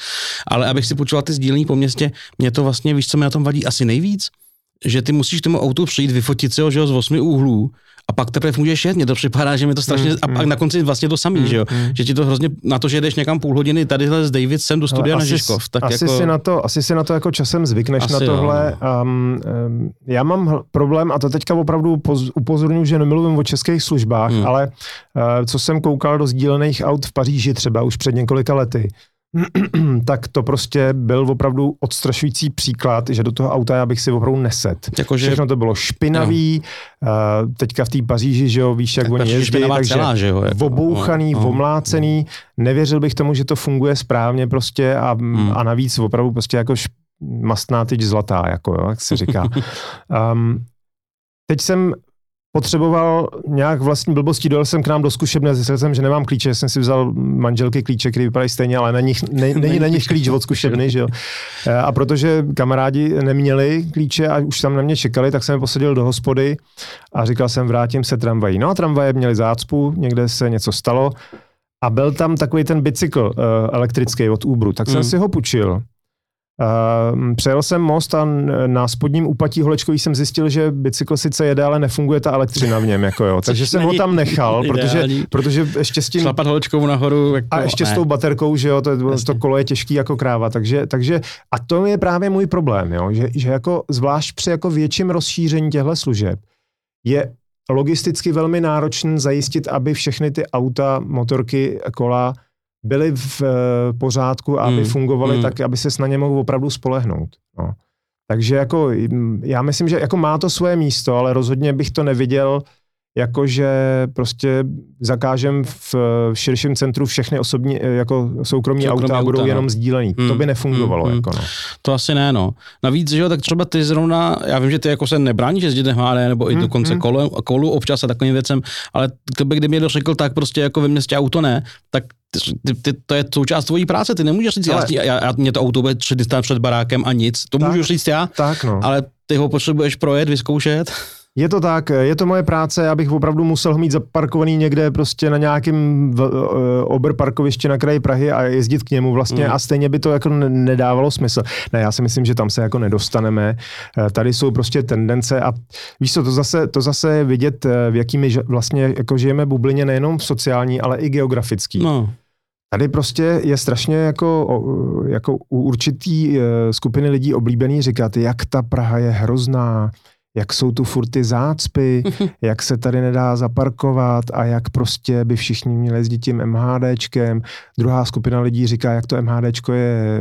Ale abych si půjčoval ty sdílení po městě, mě to vlastně, víš, co mi na tom vadí asi nejvíc? Že ty musíš tomu autu přijít, vyfotit si ho, že ho z osmi úhlů a pak teprve můžeš jet. Mně to připadá, že mi to strašně, mm, a pak mm. na konci vlastně to samý, mm, že jo, mm. že ti to hrozně, na to, že jdeš někam půl hodiny tadyhle z David sem do studia na Žižkov. Tak asi, jako... si na to, asi si na to jako časem zvykneš asi na tohle. Jo. Um, um, já mám problém, a to teďka opravdu upozorňuji, že nemluvím o českých službách, mm. ale uh, co jsem koukal do sdílených aut v Paříži třeba už před několika lety, (clears throat) tak to prostě byl opravdu odstrašující příklad, že do toho auta já bych si opravdu neset. Jako, že... Všechno to bylo špinavý, uh, teďka v té Paříži, že jo, víš, jak tak oni jezdí, takže celá, že jo, jako, obouchaný, no, omlácený, nevěřil bych tomu, že to funguje správně prostě a, hmm. a navíc opravdu prostě jako š, mastná tyč zlatá, jako jo, jak se říká. um, (laughs) teď jsem potřeboval nějak vlastní blbosti, dojel jsem k nám do zkušebny a zjistil jsem, že nemám klíče, jsem si vzal manželky klíče, které vypadají stejně, ale na nich, ne, není na nich klíč od zkušebny, že jo. E, a protože kamarádi neměli klíče a už tam na mě čekali, tak jsem je posadil do hospody a říkal jsem, vrátím se tramvají. No a tramvaje měli zácpu, někde se něco stalo a byl tam takový ten bicykl uh, elektrický od Uberu, tak jsem mm. si ho půjčil. Uh, přejel jsem most a na spodním úpatí Holečkový jsem zjistil, že bicykl sice jede, ale nefunguje ta elektřina v něm. Jako jo. Takže jsem ho tam nechal, protože, protože ještě s tím... Šlapat Holečkovou nahoru. Jako, a ještě ne. s tou baterkou, že jo, to, to kolo je těžký jako kráva. Takže, takže a to je právě můj problém, jo, že, že jako zvlášť při jako větším rozšíření těchto služeb je logisticky velmi náročný zajistit, aby všechny ty auta, motorky, kola byly v uh, pořádku a aby mm, fungovaly mm. tak, aby se na ně mohl opravdu spolehnout. No. Takže jako, já myslím, že jako má to svoje místo, ale rozhodně bych to neviděl jakože prostě zakážem v, širším centru všechny osobní, jako soukromí, soukromí auta, auta budou no. jenom sdílený. Hmm. To by nefungovalo. Hmm. Jako no. To asi ne, no. Navíc, že jo, tak třeba ty zrovna, já vím, že ty jako se nebráníš jezdit HD nebo i hmm. dokonce hmm. kolu, kolu občas a takovým věcem, ale to by kdyby někdo řekl tak prostě jako ve městě auto ne, tak ty, ty, to je součást tvojí práce, ty nemůžeš říct, ale... já, já, já, mě to auto bude tři před barákem a nic, to tak, můžu říct já, tak no. ale ty ho potřebuješ projet, vyzkoušet. Je to tak, je to moje práce, já bych opravdu musel mít zaparkovaný někde prostě na nějakém uh, obr parkovišti na kraji Prahy a jezdit k němu vlastně mm. a stejně by to jako nedávalo smysl. Ne, já si myslím, že tam se jako nedostaneme. Uh, tady jsou prostě tendence a víš co, to zase, to zase je vidět, uh, v jakými vlastně jako žijeme bublině nejenom v sociální, ale i geografický. No. Tady prostě je strašně jako, jako u určitý skupiny lidí oblíbený říkat, jak ta Praha je hrozná, jak jsou tu furt ty zácpy, (laughs) jak se tady nedá zaparkovat a jak prostě by všichni měli jezdit tím MHDčkem. Druhá skupina lidí říká, jak to MHDčko je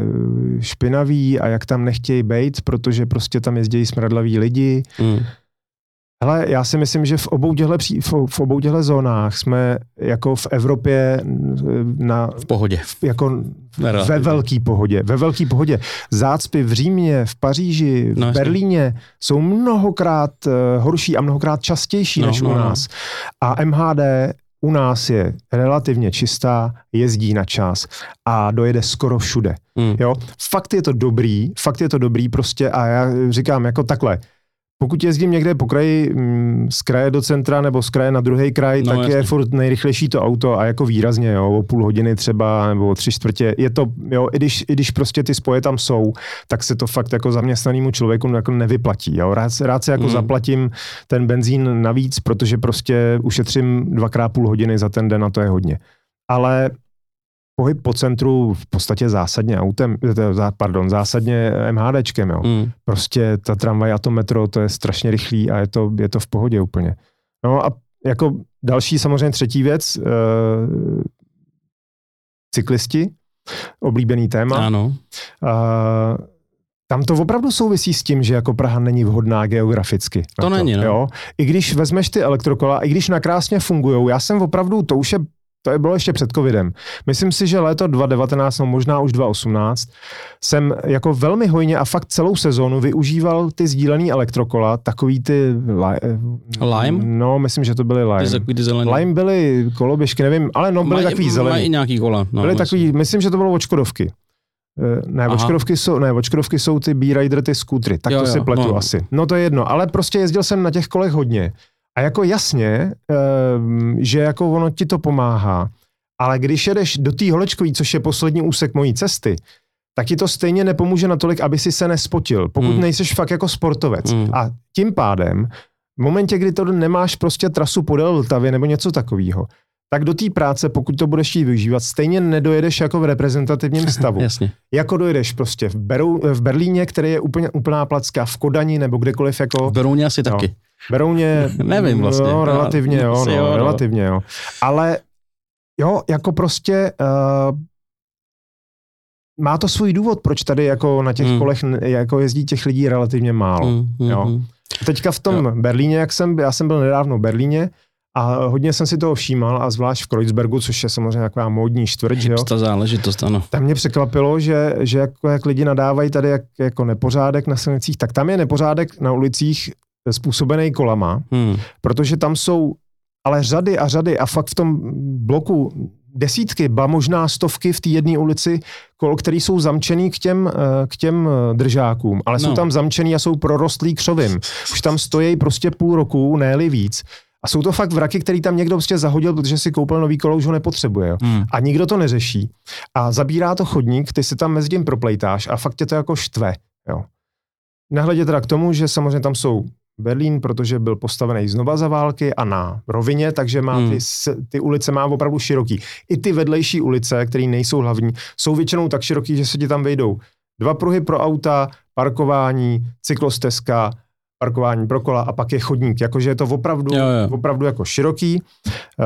špinavý a jak tam nechtějí být, protože prostě tam jezdí smradlaví lidi. Mm. Hele, já si myslím, že v obou těchto, v obou těchto zónách jsme jako v Evropě na... V pohodě. Jako ve velký pohodě. Ve velký pohodě. Zácpy v Římě, v Paříži, v no, Berlíně jsou mnohokrát uh, horší a mnohokrát častější no, než no, u no. nás. No. A MHD u nás je relativně čistá, jezdí na čas a dojede skoro všude. Mm. Jo? Fakt je to dobrý, fakt je to dobrý prostě a já říkám jako takhle, pokud jezdím někde po kraji mm, z kraje do centra nebo z kraje na druhý kraj, no, tak jasný. je furt nejrychlejší to auto a jako výrazně, jo, o půl hodiny třeba nebo o tři čtvrtě. Je to, jo, i když, i když prostě ty spoje tam jsou, tak se to fakt jako zaměstnanému člověku jako nevyplatí. Jo. Rád, rád se jako mm. zaplatím ten benzín navíc, protože prostě ušetřím dvakrát půl hodiny za ten den a to je hodně. Ale pohyb po centru v podstatě zásadně autem, pardon, zásadně MHDčkem, jo. Mm. Prostě ta tramvaj a to metro, to je strašně rychlý a je to, je to v pohodě úplně. No a jako další samozřejmě třetí věc, uh, cyklisti, oblíbený téma. Ano. Uh, tam to opravdu souvisí s tím, že jako Praha není vhodná geograficky. To, to není, no. Jo? I když vezmeš ty elektrokola, i když nakrásně fungují, já jsem opravdu, to už je to je bylo ještě před covidem. Myslím si, že léto 2019, no možná už 2018, jsem jako velmi hojně a fakt celou sezónu využíval ty sdílený elektrokola, takový ty... Lime? No, myslím, že to byly Lime. Ty, zelený. Lime byly koloběžky, nevím, ale no, byly takový zelený. Mají nějaký kola. No, byly takový, myslím, že to bylo od Škodovky. Eh, ne, očkodovky jsou, ne, očkodovky jsou ty B-Rider, ty skútry, tak jo, to jo, si pletu no. asi. No to je jedno, ale prostě jezdil jsem na těch kolech hodně. A jako jasně, ehm, že jako ono ti to pomáhá, ale když jedeš do té holečkový, což je poslední úsek mojí cesty, tak ti to stejně nepomůže natolik, aby si se nespotil, pokud hmm. nejseš fakt jako sportovec. Hmm. A tím pádem, v momentě, kdy to nemáš prostě trasu podél Vltavy nebo něco takového, tak do té práce, pokud to budeš chtít využívat, stejně nedojedeš jako v reprezentativním (laughs) stavu. Jasně. Jako dojedeš prostě v, Beru, v Berlíně, který je úplně úplná placka, v Kodani nebo kdekoliv jako... V Berouně asi no. taky. Berouně... (laughs) Nevím vlastně. No, relativně jo, no, jo, no. relativně jo. Ale jo, jako prostě... Uh, má to svůj důvod, proč tady jako na těch hmm. kolech jako jezdí těch lidí relativně málo. Hmm, hmm, jo. Hmm. Teďka v tom jo. Berlíně, jak jsem, já jsem byl nedávno v Berlíně, a hodně jsem si toho všímal a zvlášť v Kreuzbergu, což je samozřejmě taková módní čtvrť, že jo. Ta záležitost, ano. Tam mě překvapilo, že, že jako, jak lidi nadávají tady jak, jako nepořádek na silnicích, tak tam je nepořádek na ulicích způsobený kolama, hmm. protože tam jsou ale řady a řady a fakt v tom bloku desítky, ba možná stovky v té jedné ulici kol, který jsou zamčený k těm, eh, k těm eh, držákům, ale no. jsou tam zamčený a jsou prorostlý křovím. Už tam stojí prostě půl roku, ne víc. A jsou to fakt vraky, který tam někdo prostě zahodil, protože si koupil nový kolo, už ho nepotřebuje. Hmm. A nikdo to neřeší. A zabírá to chodník, ty si tam mezi tím proplejtáš a fakt tě to jako štve. Jo. Nehledě teda k tomu, že samozřejmě tam jsou Berlín, protože byl postavený znova za války a na rovině, takže má hmm. ty, ty ulice má opravdu široký. I ty vedlejší ulice, které nejsou hlavní, jsou většinou tak široký, že se ti tam vejdou dva pruhy pro auta, parkování, cyklostezka, parkování pro kola a pak je chodník, jakože je to opravdu, jo, jo. opravdu jako široký. Eh,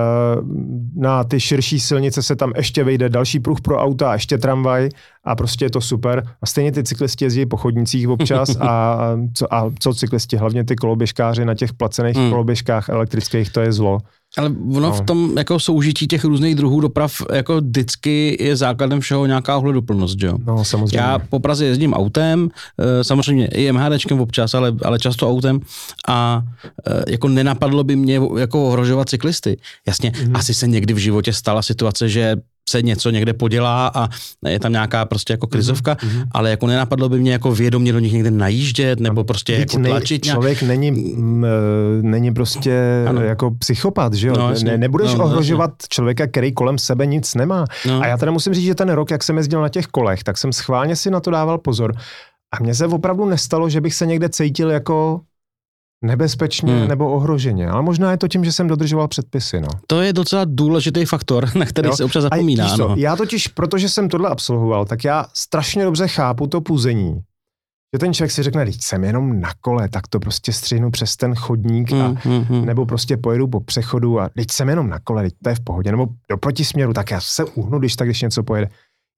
na ty širší silnice se tam ještě vejde další pruh pro auta a ještě tramvaj a prostě je to super. A stejně ty cyklisti jezdí po chodnicích občas (laughs) a, co, a co cyklisti, hlavně ty koloběžkáři na těch placených hmm. koloběžkách elektrických, to je zlo. Ale ono no. v tom jako soužití těch různých druhů doprav jako vždycky je základem všeho nějaká ohleduplnost, jo? No, samozřejmě. Já po Praze jezdím autem, eh, samozřejmě i MHDčkem občas, ale, ale často autem a eh, jako nenapadlo by mě jako ohrožovat cyklisty. Jasně, mm. asi se někdy v životě stala situace, že se něco někde podělá a je tam nějaká prostě jako krizovka, mm-hmm. ale jako nenapadlo by mě jako vědomě do nich někde najíždět nebo prostě jako tlačit. Nej, člověk není, m, e, není prostě ano. jako psychopat, že jo? No, ne, nebudeš no, ohrožovat no, člověka, který kolem sebe nic nemá. No. A já teda musím říct, že ten rok, jak jsem jezdil na těch kolech, tak jsem schválně si na to dával pozor. A mně se opravdu nestalo, že bych se někde cítil jako nebezpečně hmm. nebo ohroženě. Ale možná je to tím, že jsem dodržoval předpisy. No. To je docela důležitý faktor, na který jo? se občas zapomíná. A no. Já totiž, protože jsem tohle absolvoval, tak já strašně dobře chápu to puzení. Že ten člověk si řekne, teď jsem jenom na kole, tak to prostě střihnu přes ten chodník a, hmm, hmm, hmm. nebo prostě pojedu po přechodu a teď jsem jenom na kole, teď to je v pohodě, nebo do protisměru, tak já se uhnu, když tak, když něco pojede.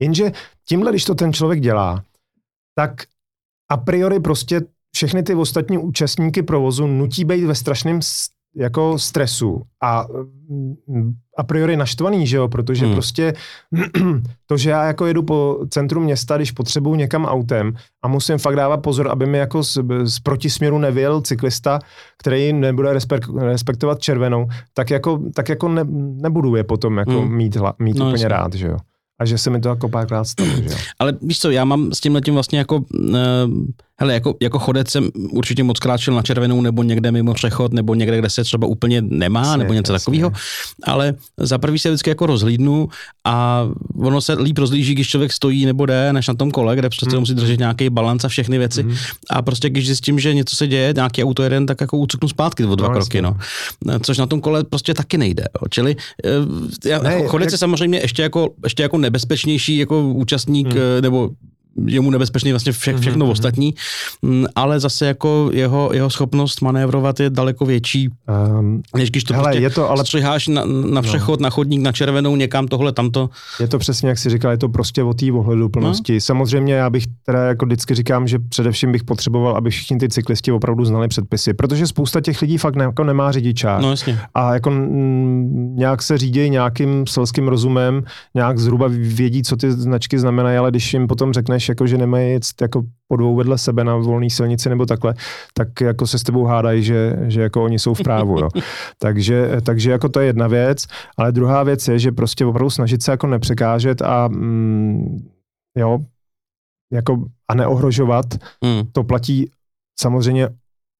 Jenže tímhle, když to ten člověk dělá, tak a priori prostě všechny ty ostatní účastníky provozu nutí být ve strašném jako stresu a a priori naštvaný, že jo, protože hmm. prostě (clears throat) to, že já jako jedu po centru města, když potřebuju někam autem a musím fakt dávat pozor, aby mi jako z, z protisměru nevěl cyklista, který nebude respekt, respektovat červenou, tak jako, tak jako ne, nebudu je potom jako hmm. mít, hla, mít no, úplně jasný. rád, že jo. A že se mi to jako párkrát stalo, že jo. (clears throat) Ale víš co, já mám s tím letím vlastně jako uh Hele, jako, jako chodec jsem určitě moc kráčel na červenou nebo někde mimo přechod, nebo někde, kde se třeba úplně nemá, jasně, nebo něco takového. Ale za prvý se vždycky jako rozhlídnu a ono se líp rozlíží, když člověk stojí nebo jde, než na tom kole, kde přece hmm. musí držet nějaký balans a všechny věci. Hmm. A prostě když zjistím, že něco se děje, nějaký auto jeden, tak jako ucuknu zpátky o dva no, kroky. No. Což na tom kole prostě taky nejde. Jo. Čili já, ne, jako chodec jak... je samozřejmě ještě jako, ještě jako nebezpečnější jako účastník hmm. Nebo je mu nebezpečný vlastně vše, mhm, všechno mm-hmm. ostatní, mm, ale zase jako jeho, jeho schopnost manévrovat je daleko větší, um, než když to hele, prostě je to, ale... střiháš na, na no. přechod, no. na chodník, na červenou, někam tohle, tamto. Je to přesně, jak si říkal, je to prostě o té ohleduplnosti. No. Samozřejmě já bych teda jako vždycky říkám, že především bych potřeboval, aby všichni ty cyklisti opravdu znali předpisy, protože spousta těch lidí fakt ne, jako nemá řidičák. No, jasně. A jako m, nějak se řídí nějakým selským rozumem, nějak zhruba vědí, co ty značky znamenají, ale když jim potom řekneš, než jako, že nemají jet jako po dvou vedle sebe na volné silnici nebo takhle, tak jako se s tebou hádají, že, že jako oni jsou v právu. Jo. (laughs) takže, takže jako to je jedna věc, ale druhá věc je, že prostě opravdu snažit se jako nepřekážet a mm, jo, jako a neohrožovat, mm. to platí samozřejmě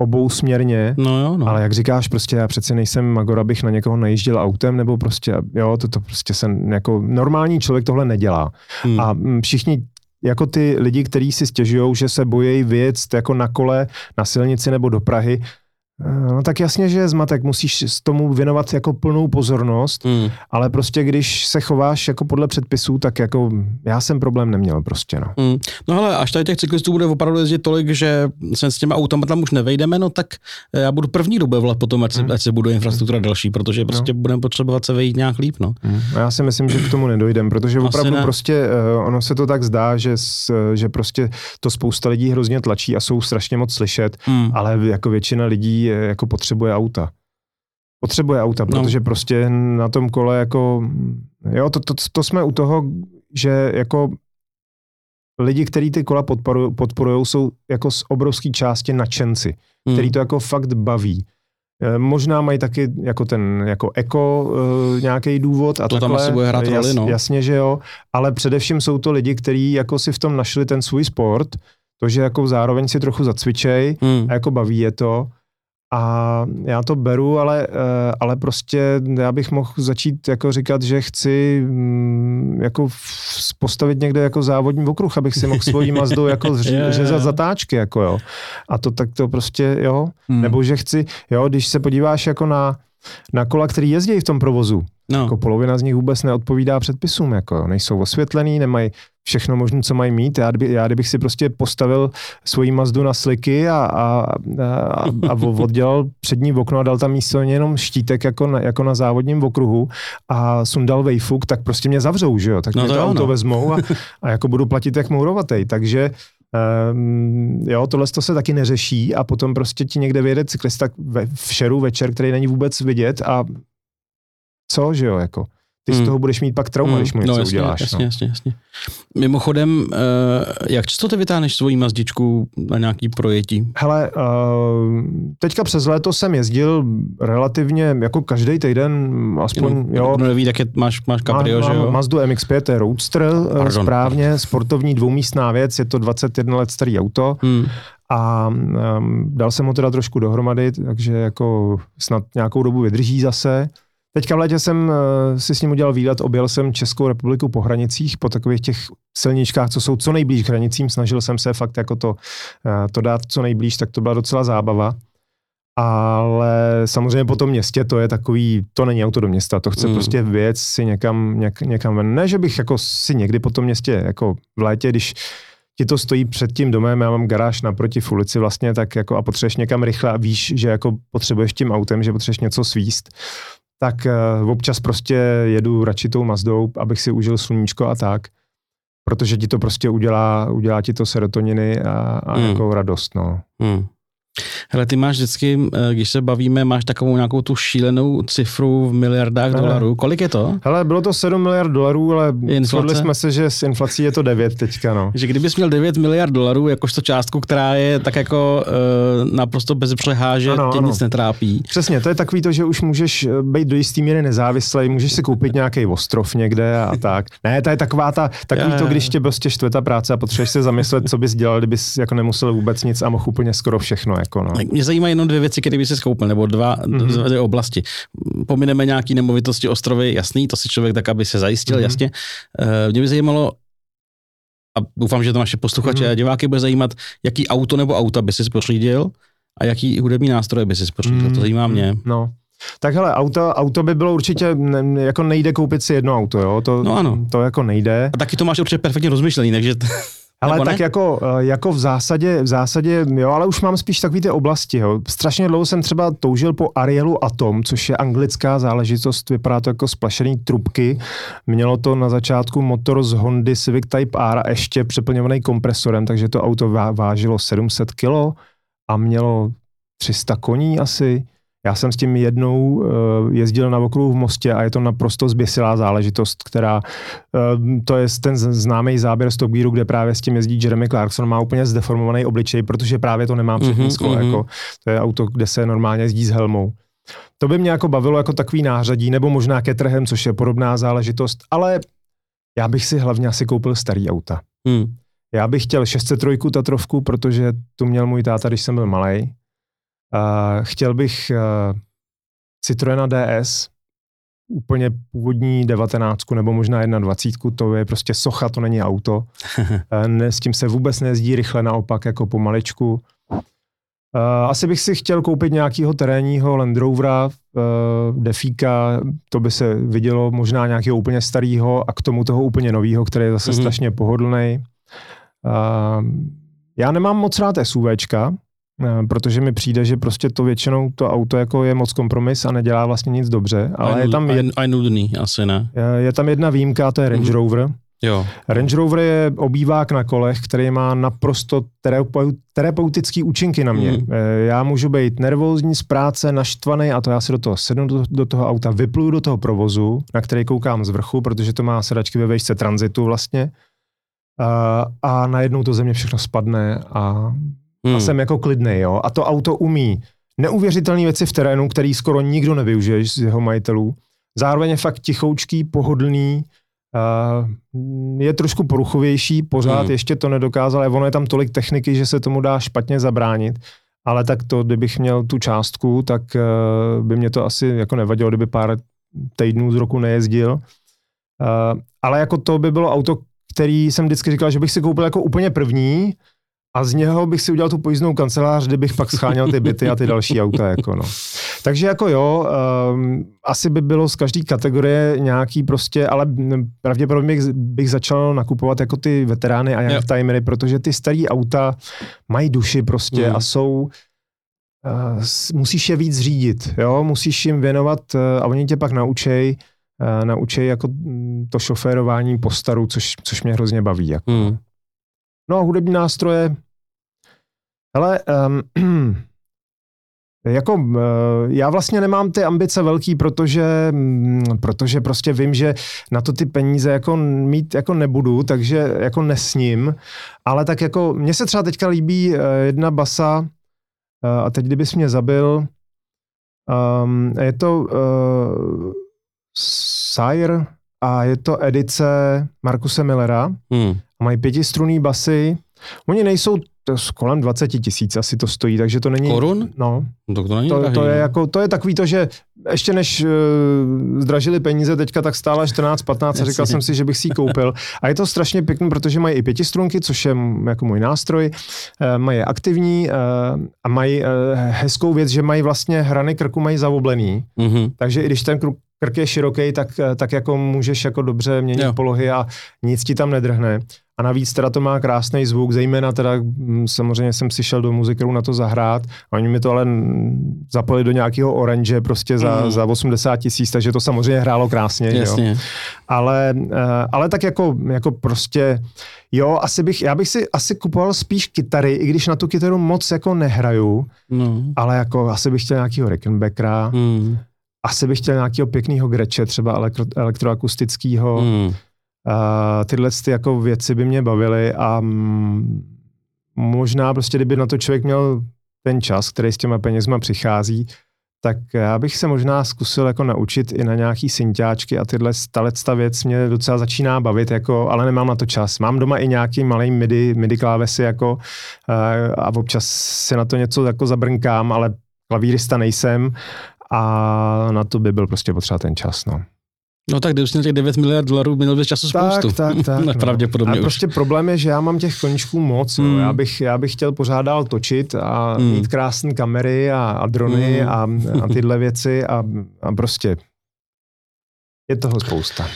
obou směrně, no jo, no. ale jak říkáš, prostě já přece nejsem magor, abych na někoho najížděl autem, nebo prostě, jo, to, to prostě jsem jako normální člověk tohle nedělá. Hmm. A mm, všichni jako ty lidi, kteří si stěžují, že se bojí vyjet jako na kole na silnici nebo do Prahy, no tak jasně, že je zmatek, musíš s tomu věnovat jako plnou pozornost, mm. ale prostě když se chováš jako podle předpisů, tak jako já jsem problém neměl prostě, no. Mm. No ale až tady těch cyklistů bude opravdu jezdit tolik, že se s těma autama tam už nevejdeme, no tak eh, já budu první dobevlat potom, ať se, mm. ať se bude infrastruktura mm. další, protože prostě no. budeme potřebovat se vejít nějak líp, no. Mm. Já si myslím, že k tomu nedojdem, protože Asi opravdu ne. prostě uh, ono se to tak zdá, že, s, že prostě to spousta lidí hrozně tlačí a jsou strašně moc slyšet, mm. ale jako většina lidí jako potřebuje auta. Potřebuje auta, no. protože prostě na tom kole jako, jo, to, to, to jsme u toho, že jako lidi, kteří ty kola podporují, jsou jako z obrovské části nadšenci, hmm. který to jako fakt baví. E, možná mají taky jako ten jako eko uh, nějaký důvod a to takhle. tam asi bude hrát roli, no. Jasně, že jo, ale především jsou to lidi, kteří jako si v tom našli ten svůj sport, to, že jako zároveň si trochu zacvičej hmm. a jako baví je to a já to beru, ale, eh, ale prostě já bych mohl začít jako říkat, že chci mm, jako postavit někde jako závodní okruh, abych si mohl svojí Mazdu jako (laughs) řezat zatáčky, jako jo. A to tak to prostě, jo. Hmm. Nebo že chci, jo, když se podíváš jako na, na kola, který jezdí v tom provozu, No. Jako polovina z nich vůbec neodpovídá předpisům, jako nejsou osvětlený, nemají všechno možné, co mají mít. Já, kdyby, já kdybych si prostě postavil svoji Mazdu na sliky a, a, a, a (laughs) oddělal přední okno a dal tam místo jenom štítek jako na, jako na závodním okruhu a sundal vejfuk, tak prostě mě zavřou, že jo? Tak no mě to, to auto no. vezmou a, (laughs) a jako budu platit jak mourovatej. Takže Um, jo, tohle to se taky neřeší a potom prostě ti někde vyjede cyklista ve, v šeru večer, který není vůbec vidět a co, že jo, jako. Ty z hmm. toho budeš mít pak trauma, mm. když mu něco no, jasně, uděláš. Jasně, no. jasně, jasně. Mimochodem, uh, jak často ty vytáhneš svoji mazdičku na nějaký projetí? Hele, uh, teďka přes léto jsem jezdil relativně jako každý týden, aspoň, Jenom, jo. Kdo neví, tak je, máš, máš Cabrio, mám, že jo? Mazdu MX-5, to je Roadster, eh, Pardon. správně, sportovní dvoumístná věc, je to 21 let starý auto. Hmm a um, dal jsem ho teda trošku dohromady, takže jako snad nějakou dobu vydrží zase. Teďka v létě jsem uh, si s ním udělal výlet, objel jsem Českou republiku po hranicích, po takových těch silničkách, co jsou co nejblíž k hranicím, snažil jsem se fakt jako to, uh, to dát co nejblíž, tak to byla docela zábava. Ale samozřejmě po tom městě to je takový, to není auto do města, to chce mm. prostě věc si někam, něk, někam ven. Ne, že bych jako si někdy po tom městě, jako v létě, když ti to stojí před tím domem, já mám garáž naproti v ulici vlastně, tak jako a potřebuješ někam rychle a víš, že jako potřebuješ tím autem, že potřebuješ něco svíst, tak uh, občas prostě jedu radši tou Mazdou, abych si užil sluníčko a tak, protože ti to prostě udělá, udělá ti to serotoniny a, a mm. jako radost, no. Mm. Hele, ty máš vždycky, eh, když se bavíme, máš takovou nějakou tu šílenou cifru v miliardách Hele. dolarů. Kolik je to? Hele, bylo to 7 miliard dolarů, ale shodli jsme se, že s inflací je to 9 teďka, no. Že kdybys měl 9 miliard dolarů, jakožto částku, která je tak jako uh, naprosto bez přeháže, ano, tě ano. nic netrápí. Přesně, to je takový to, že už můžeš eh, být do jistý míry nezávislý, můžeš si koupit nějaký ostrov někde a (laughs) tak. Ne, to je taková ta, takový je, to, když tě prostě štve ta práce a potřebuješ se zamyslet, co bys dělal, kdybys jako nemusel vůbec nic a mohl úplně skoro všechno. Jako, no. Mě zajímají jenom dvě věci, které by si koupil, nebo dva, mm-hmm. dvě oblasti. Pomineme nějaký nemovitosti, ostrovy, jasný, to si člověk tak, aby se zajistil, mm-hmm. jasně. Uh, mě by zajímalo, a doufám, že to naše posluchače mm-hmm. a diváky bude zajímat, jaký auto nebo auta by si pořídil a jaký hudební nástroje by si pořídil. Mm-hmm. To zajímá mě. No. Tak hele, auto, auto by bylo určitě, ne, jako nejde koupit si jedno auto, jo? To, no ano. To jako nejde. A taky to máš určitě perfektně rozmyšlený, takže... Ale tak jako, eh, jako v zásadě, v zásadě, jo, ale už mám spíš takový ty oblasti, jo. Strašně dlouho jsem třeba toužil po Arielu Atom, což je anglická záležitost, vypadá to jako splašený trubky. Mělo to na začátku motor z Hondy Civic Type R a ještě přeplňovaný kompresorem, takže to auto vážilo 700 kg a mělo 300 koní asi. Já jsem s tím jednou uh, jezdil na okruhu v Mostě a je to naprosto zběsilá záležitost, která, uh, to je ten známý záběr z Top Gearu, kde právě s tím jezdí Jeremy Clarkson, má úplně zdeformovaný obličej, protože právě to nemá přední mm-hmm, sklo, mm-hmm. jako, to je auto, kde se normálně jezdí s helmou. To by mě jako bavilo jako takový nářadí, nebo možná Caterham, což je podobná záležitost, ale já bych si hlavně asi koupil starý auta. Mm. Já bych chtěl 603 Tatrovku, protože tu měl můj táta, když jsem byl malý. Uh, chtěl bych uh, Citroena DS, úplně původní 19 nebo možná 21, to je prostě socha, to není auto. uh, (laughs) ne, s tím se vůbec nejezdí rychle, naopak jako pomaličku. Uh, asi bych si chtěl koupit nějakého terénního Land Rovera, uh, Defíka, to by se vidělo, možná nějakého úplně starého a k tomu toho úplně nového, který je zase mm-hmm. strašně pohodlný. Uh, já nemám moc rád SUVčka, Eh, protože mi přijde, že prostě to většinou to auto jako je moc kompromis a nedělá vlastně nic dobře, ale je tam jed... a nudný, asi ne. Je, je tam jedna výjimka, to je Range mm-hmm. Rover. Jo. Range Rover je obývák na kolech, který má naprosto terapeutický účinky na mě. Mm. Já můžu být nervózní z práce, naštvaný a to já si do toho sednu do, do toho auta, vypluju do toho provozu, na který koukám z vrchu, protože to má sedačky ve vejšce tranzitu vlastně. A, a najednou to země všechno spadne a hmm. a jsem jako klidný, jo. A to auto umí neuvěřitelné věci v terénu, který skoro nikdo nevyužije z jeho majitelů. Zároveň je fakt tichoučký, pohodlný, uh, je trošku poruchovější, pořád hmm. ještě to nedokázal, ale ono je tam tolik techniky, že se tomu dá špatně zabránit. Ale tak to, kdybych měl tu částku, tak uh, by mě to asi jako nevadilo, kdyby pár týdnů z roku nejezdil. Uh, ale jako to by bylo auto, který jsem vždycky říkal, že bych si koupil jako úplně první, a z něho bych si udělal tu pojízdnou kancelář, kde bych pak scháněl ty byty a ty další auta. Jako no. Takže jako jo, um, asi by bylo z každé kategorie nějaký prostě, ale pravděpodobně bych, bych začal nakupovat jako ty veterány a youngtimery, protože ty staré auta mají duši prostě mm. a jsou, uh, musíš je víc řídit, jo, musíš jim věnovat uh, a oni tě pak naučej, uh, naučej jako mm, to šoférování po staru, což, což mě hrozně baví. Jako. Mm. No a hudební nástroje, hele, um, (clears throat) jako uh, já vlastně nemám ty ambice velký, protože, um, protože prostě vím, že na to ty peníze jako mít jako nebudu, takže jako nesním, ale tak jako mně se třeba teďka líbí uh, jedna basa uh, a teď kdybys mě zabil, um, je to uh, Sire a je to edice Markuse Millera. Hmm. Mají pětistrunný basy. Oni nejsou to kolem 20 tisíc asi to stojí, takže to není... Korun? No. no to, to, není to, to, je jako, to je takový to, že ještě než uh, zdražili peníze, teďka tak stála 14-15 a říkal jsem si, že bych si ji koupil. A je to strašně pěkný, protože mají i pětistrunky, což je jako můj nástroj, uh, mají aktivní uh, a mají uh, hezkou věc, že mají vlastně hrany krku mají zavoblený, mm-hmm. takže i když ten krk, krk je široký, tak, tak jako můžeš jako dobře měnit jo. polohy a nic ti tam nedrhne. A navíc teda to má krásný zvuk, zejména teda hm, samozřejmě jsem si šel do muzikerů na to zahrát, oni mi to ale zapojili do nějakého orange prostě za, mm. za 80 tisíc, takže to samozřejmě hrálo krásně. Jasně. Jo. Ale, eh, ale tak jako, jako prostě, jo, asi bych, já bych si asi kupoval spíš kytary, i když na tu kytaru moc jako nehraju, no. ale jako asi bych chtěl nějakýho Rickenbackera, mm. asi bych chtěl nějakého pěkného greče, třeba elektro, elektroakustického, mm Uh, tyhle ty jako věci by mě bavily a možná prostě, kdyby na to člověk měl ten čas, který s těma penězma přichází, tak já bych se možná zkusil jako naučit i na nějaký synťáčky a tyhle ta věc mě docela začíná bavit, jako, ale nemám na to čas. Mám doma i nějaký malý MIDI, MIDI klávesy jako, uh, a občas si na to něco jako zabrnkám, ale klavírista nejsem a na to by byl prostě potřeba ten čas. No. No tak kdyby těch 9 miliard dolarů, měl bys času spoustu. Tak, tak, (laughs) tak. no. Pravděpodobně A prostě problém je, že já mám těch koníčků moc. Mm. No. Já, bych, já bych chtěl pořád dál točit a mm. mít krásné kamery a, a drony mm. a, a tyhle věci a, a prostě je toho spousta.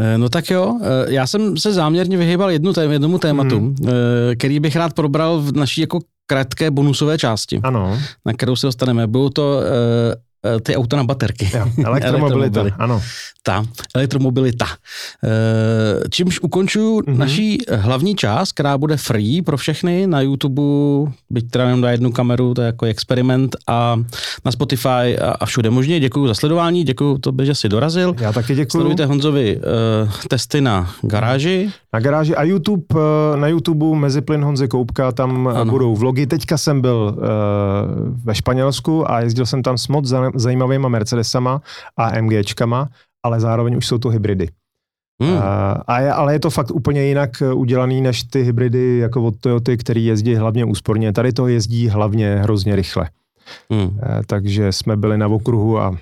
Eh, no tak jo, eh, já jsem se záměrně vyhýbal jednu tém, jednomu tématu, mm. který bych rád probral v naší jako krátké bonusové části, ano. na kterou se dostaneme. Budou to ty auta na baterky. Jo, (laughs) elektromobilita, ano. Ta, elektromobilita. Eh, čímž ukončuju mm-hmm. naší hlavní část, která bude free pro všechny na YouTube, byť teda jenom na jednu kameru, to je jako experiment a na Spotify a, a všude možně. Děkuji za sledování, děkuji to, že jsi dorazil. Já taky děkuji. Sledujte Honzovi uh, testy na garáži. Na garáži a YouTube, na YouTube mezi plyn Honze Koupka, tam ano. budou vlogy. Teďka jsem byl uh, ve Španělsku a jezdil jsem tam s moc zajímavýma Mercedesama a MGčkama, ale zároveň už jsou to hybridy. Hmm. A je, ale je to fakt úplně jinak udělaný než ty hybridy jako od Toyoty, který jezdí hlavně úsporně. Tady to jezdí hlavně hrozně rychle. Hmm. Takže jsme byli na okruhu a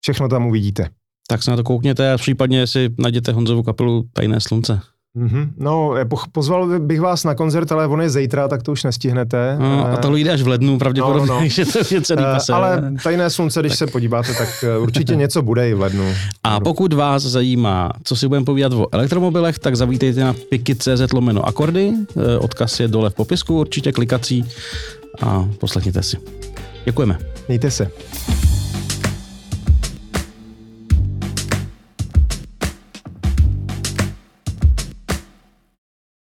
všechno tam uvidíte. Tak se na to koukněte a případně si najděte Honzovu kapelu Tajné slunce. Mm-hmm. No, pozval bych vás na koncert, ale on je zítra, tak to už nestihnete. No, a to jde až v lednu pravděpodobně, no, no. (laughs) že to je celý uh, pase. Ale tajné slunce, když tak. se podíváte, tak eh, určitě něco bude i v lednu. A pokud vás zajímá, co si budeme povídat o elektromobilech, tak zavítejte na piky.cz lomeno akordy, eh, odkaz je dole v popisku, určitě klikací a poslechněte si. Děkujeme. Mějte se.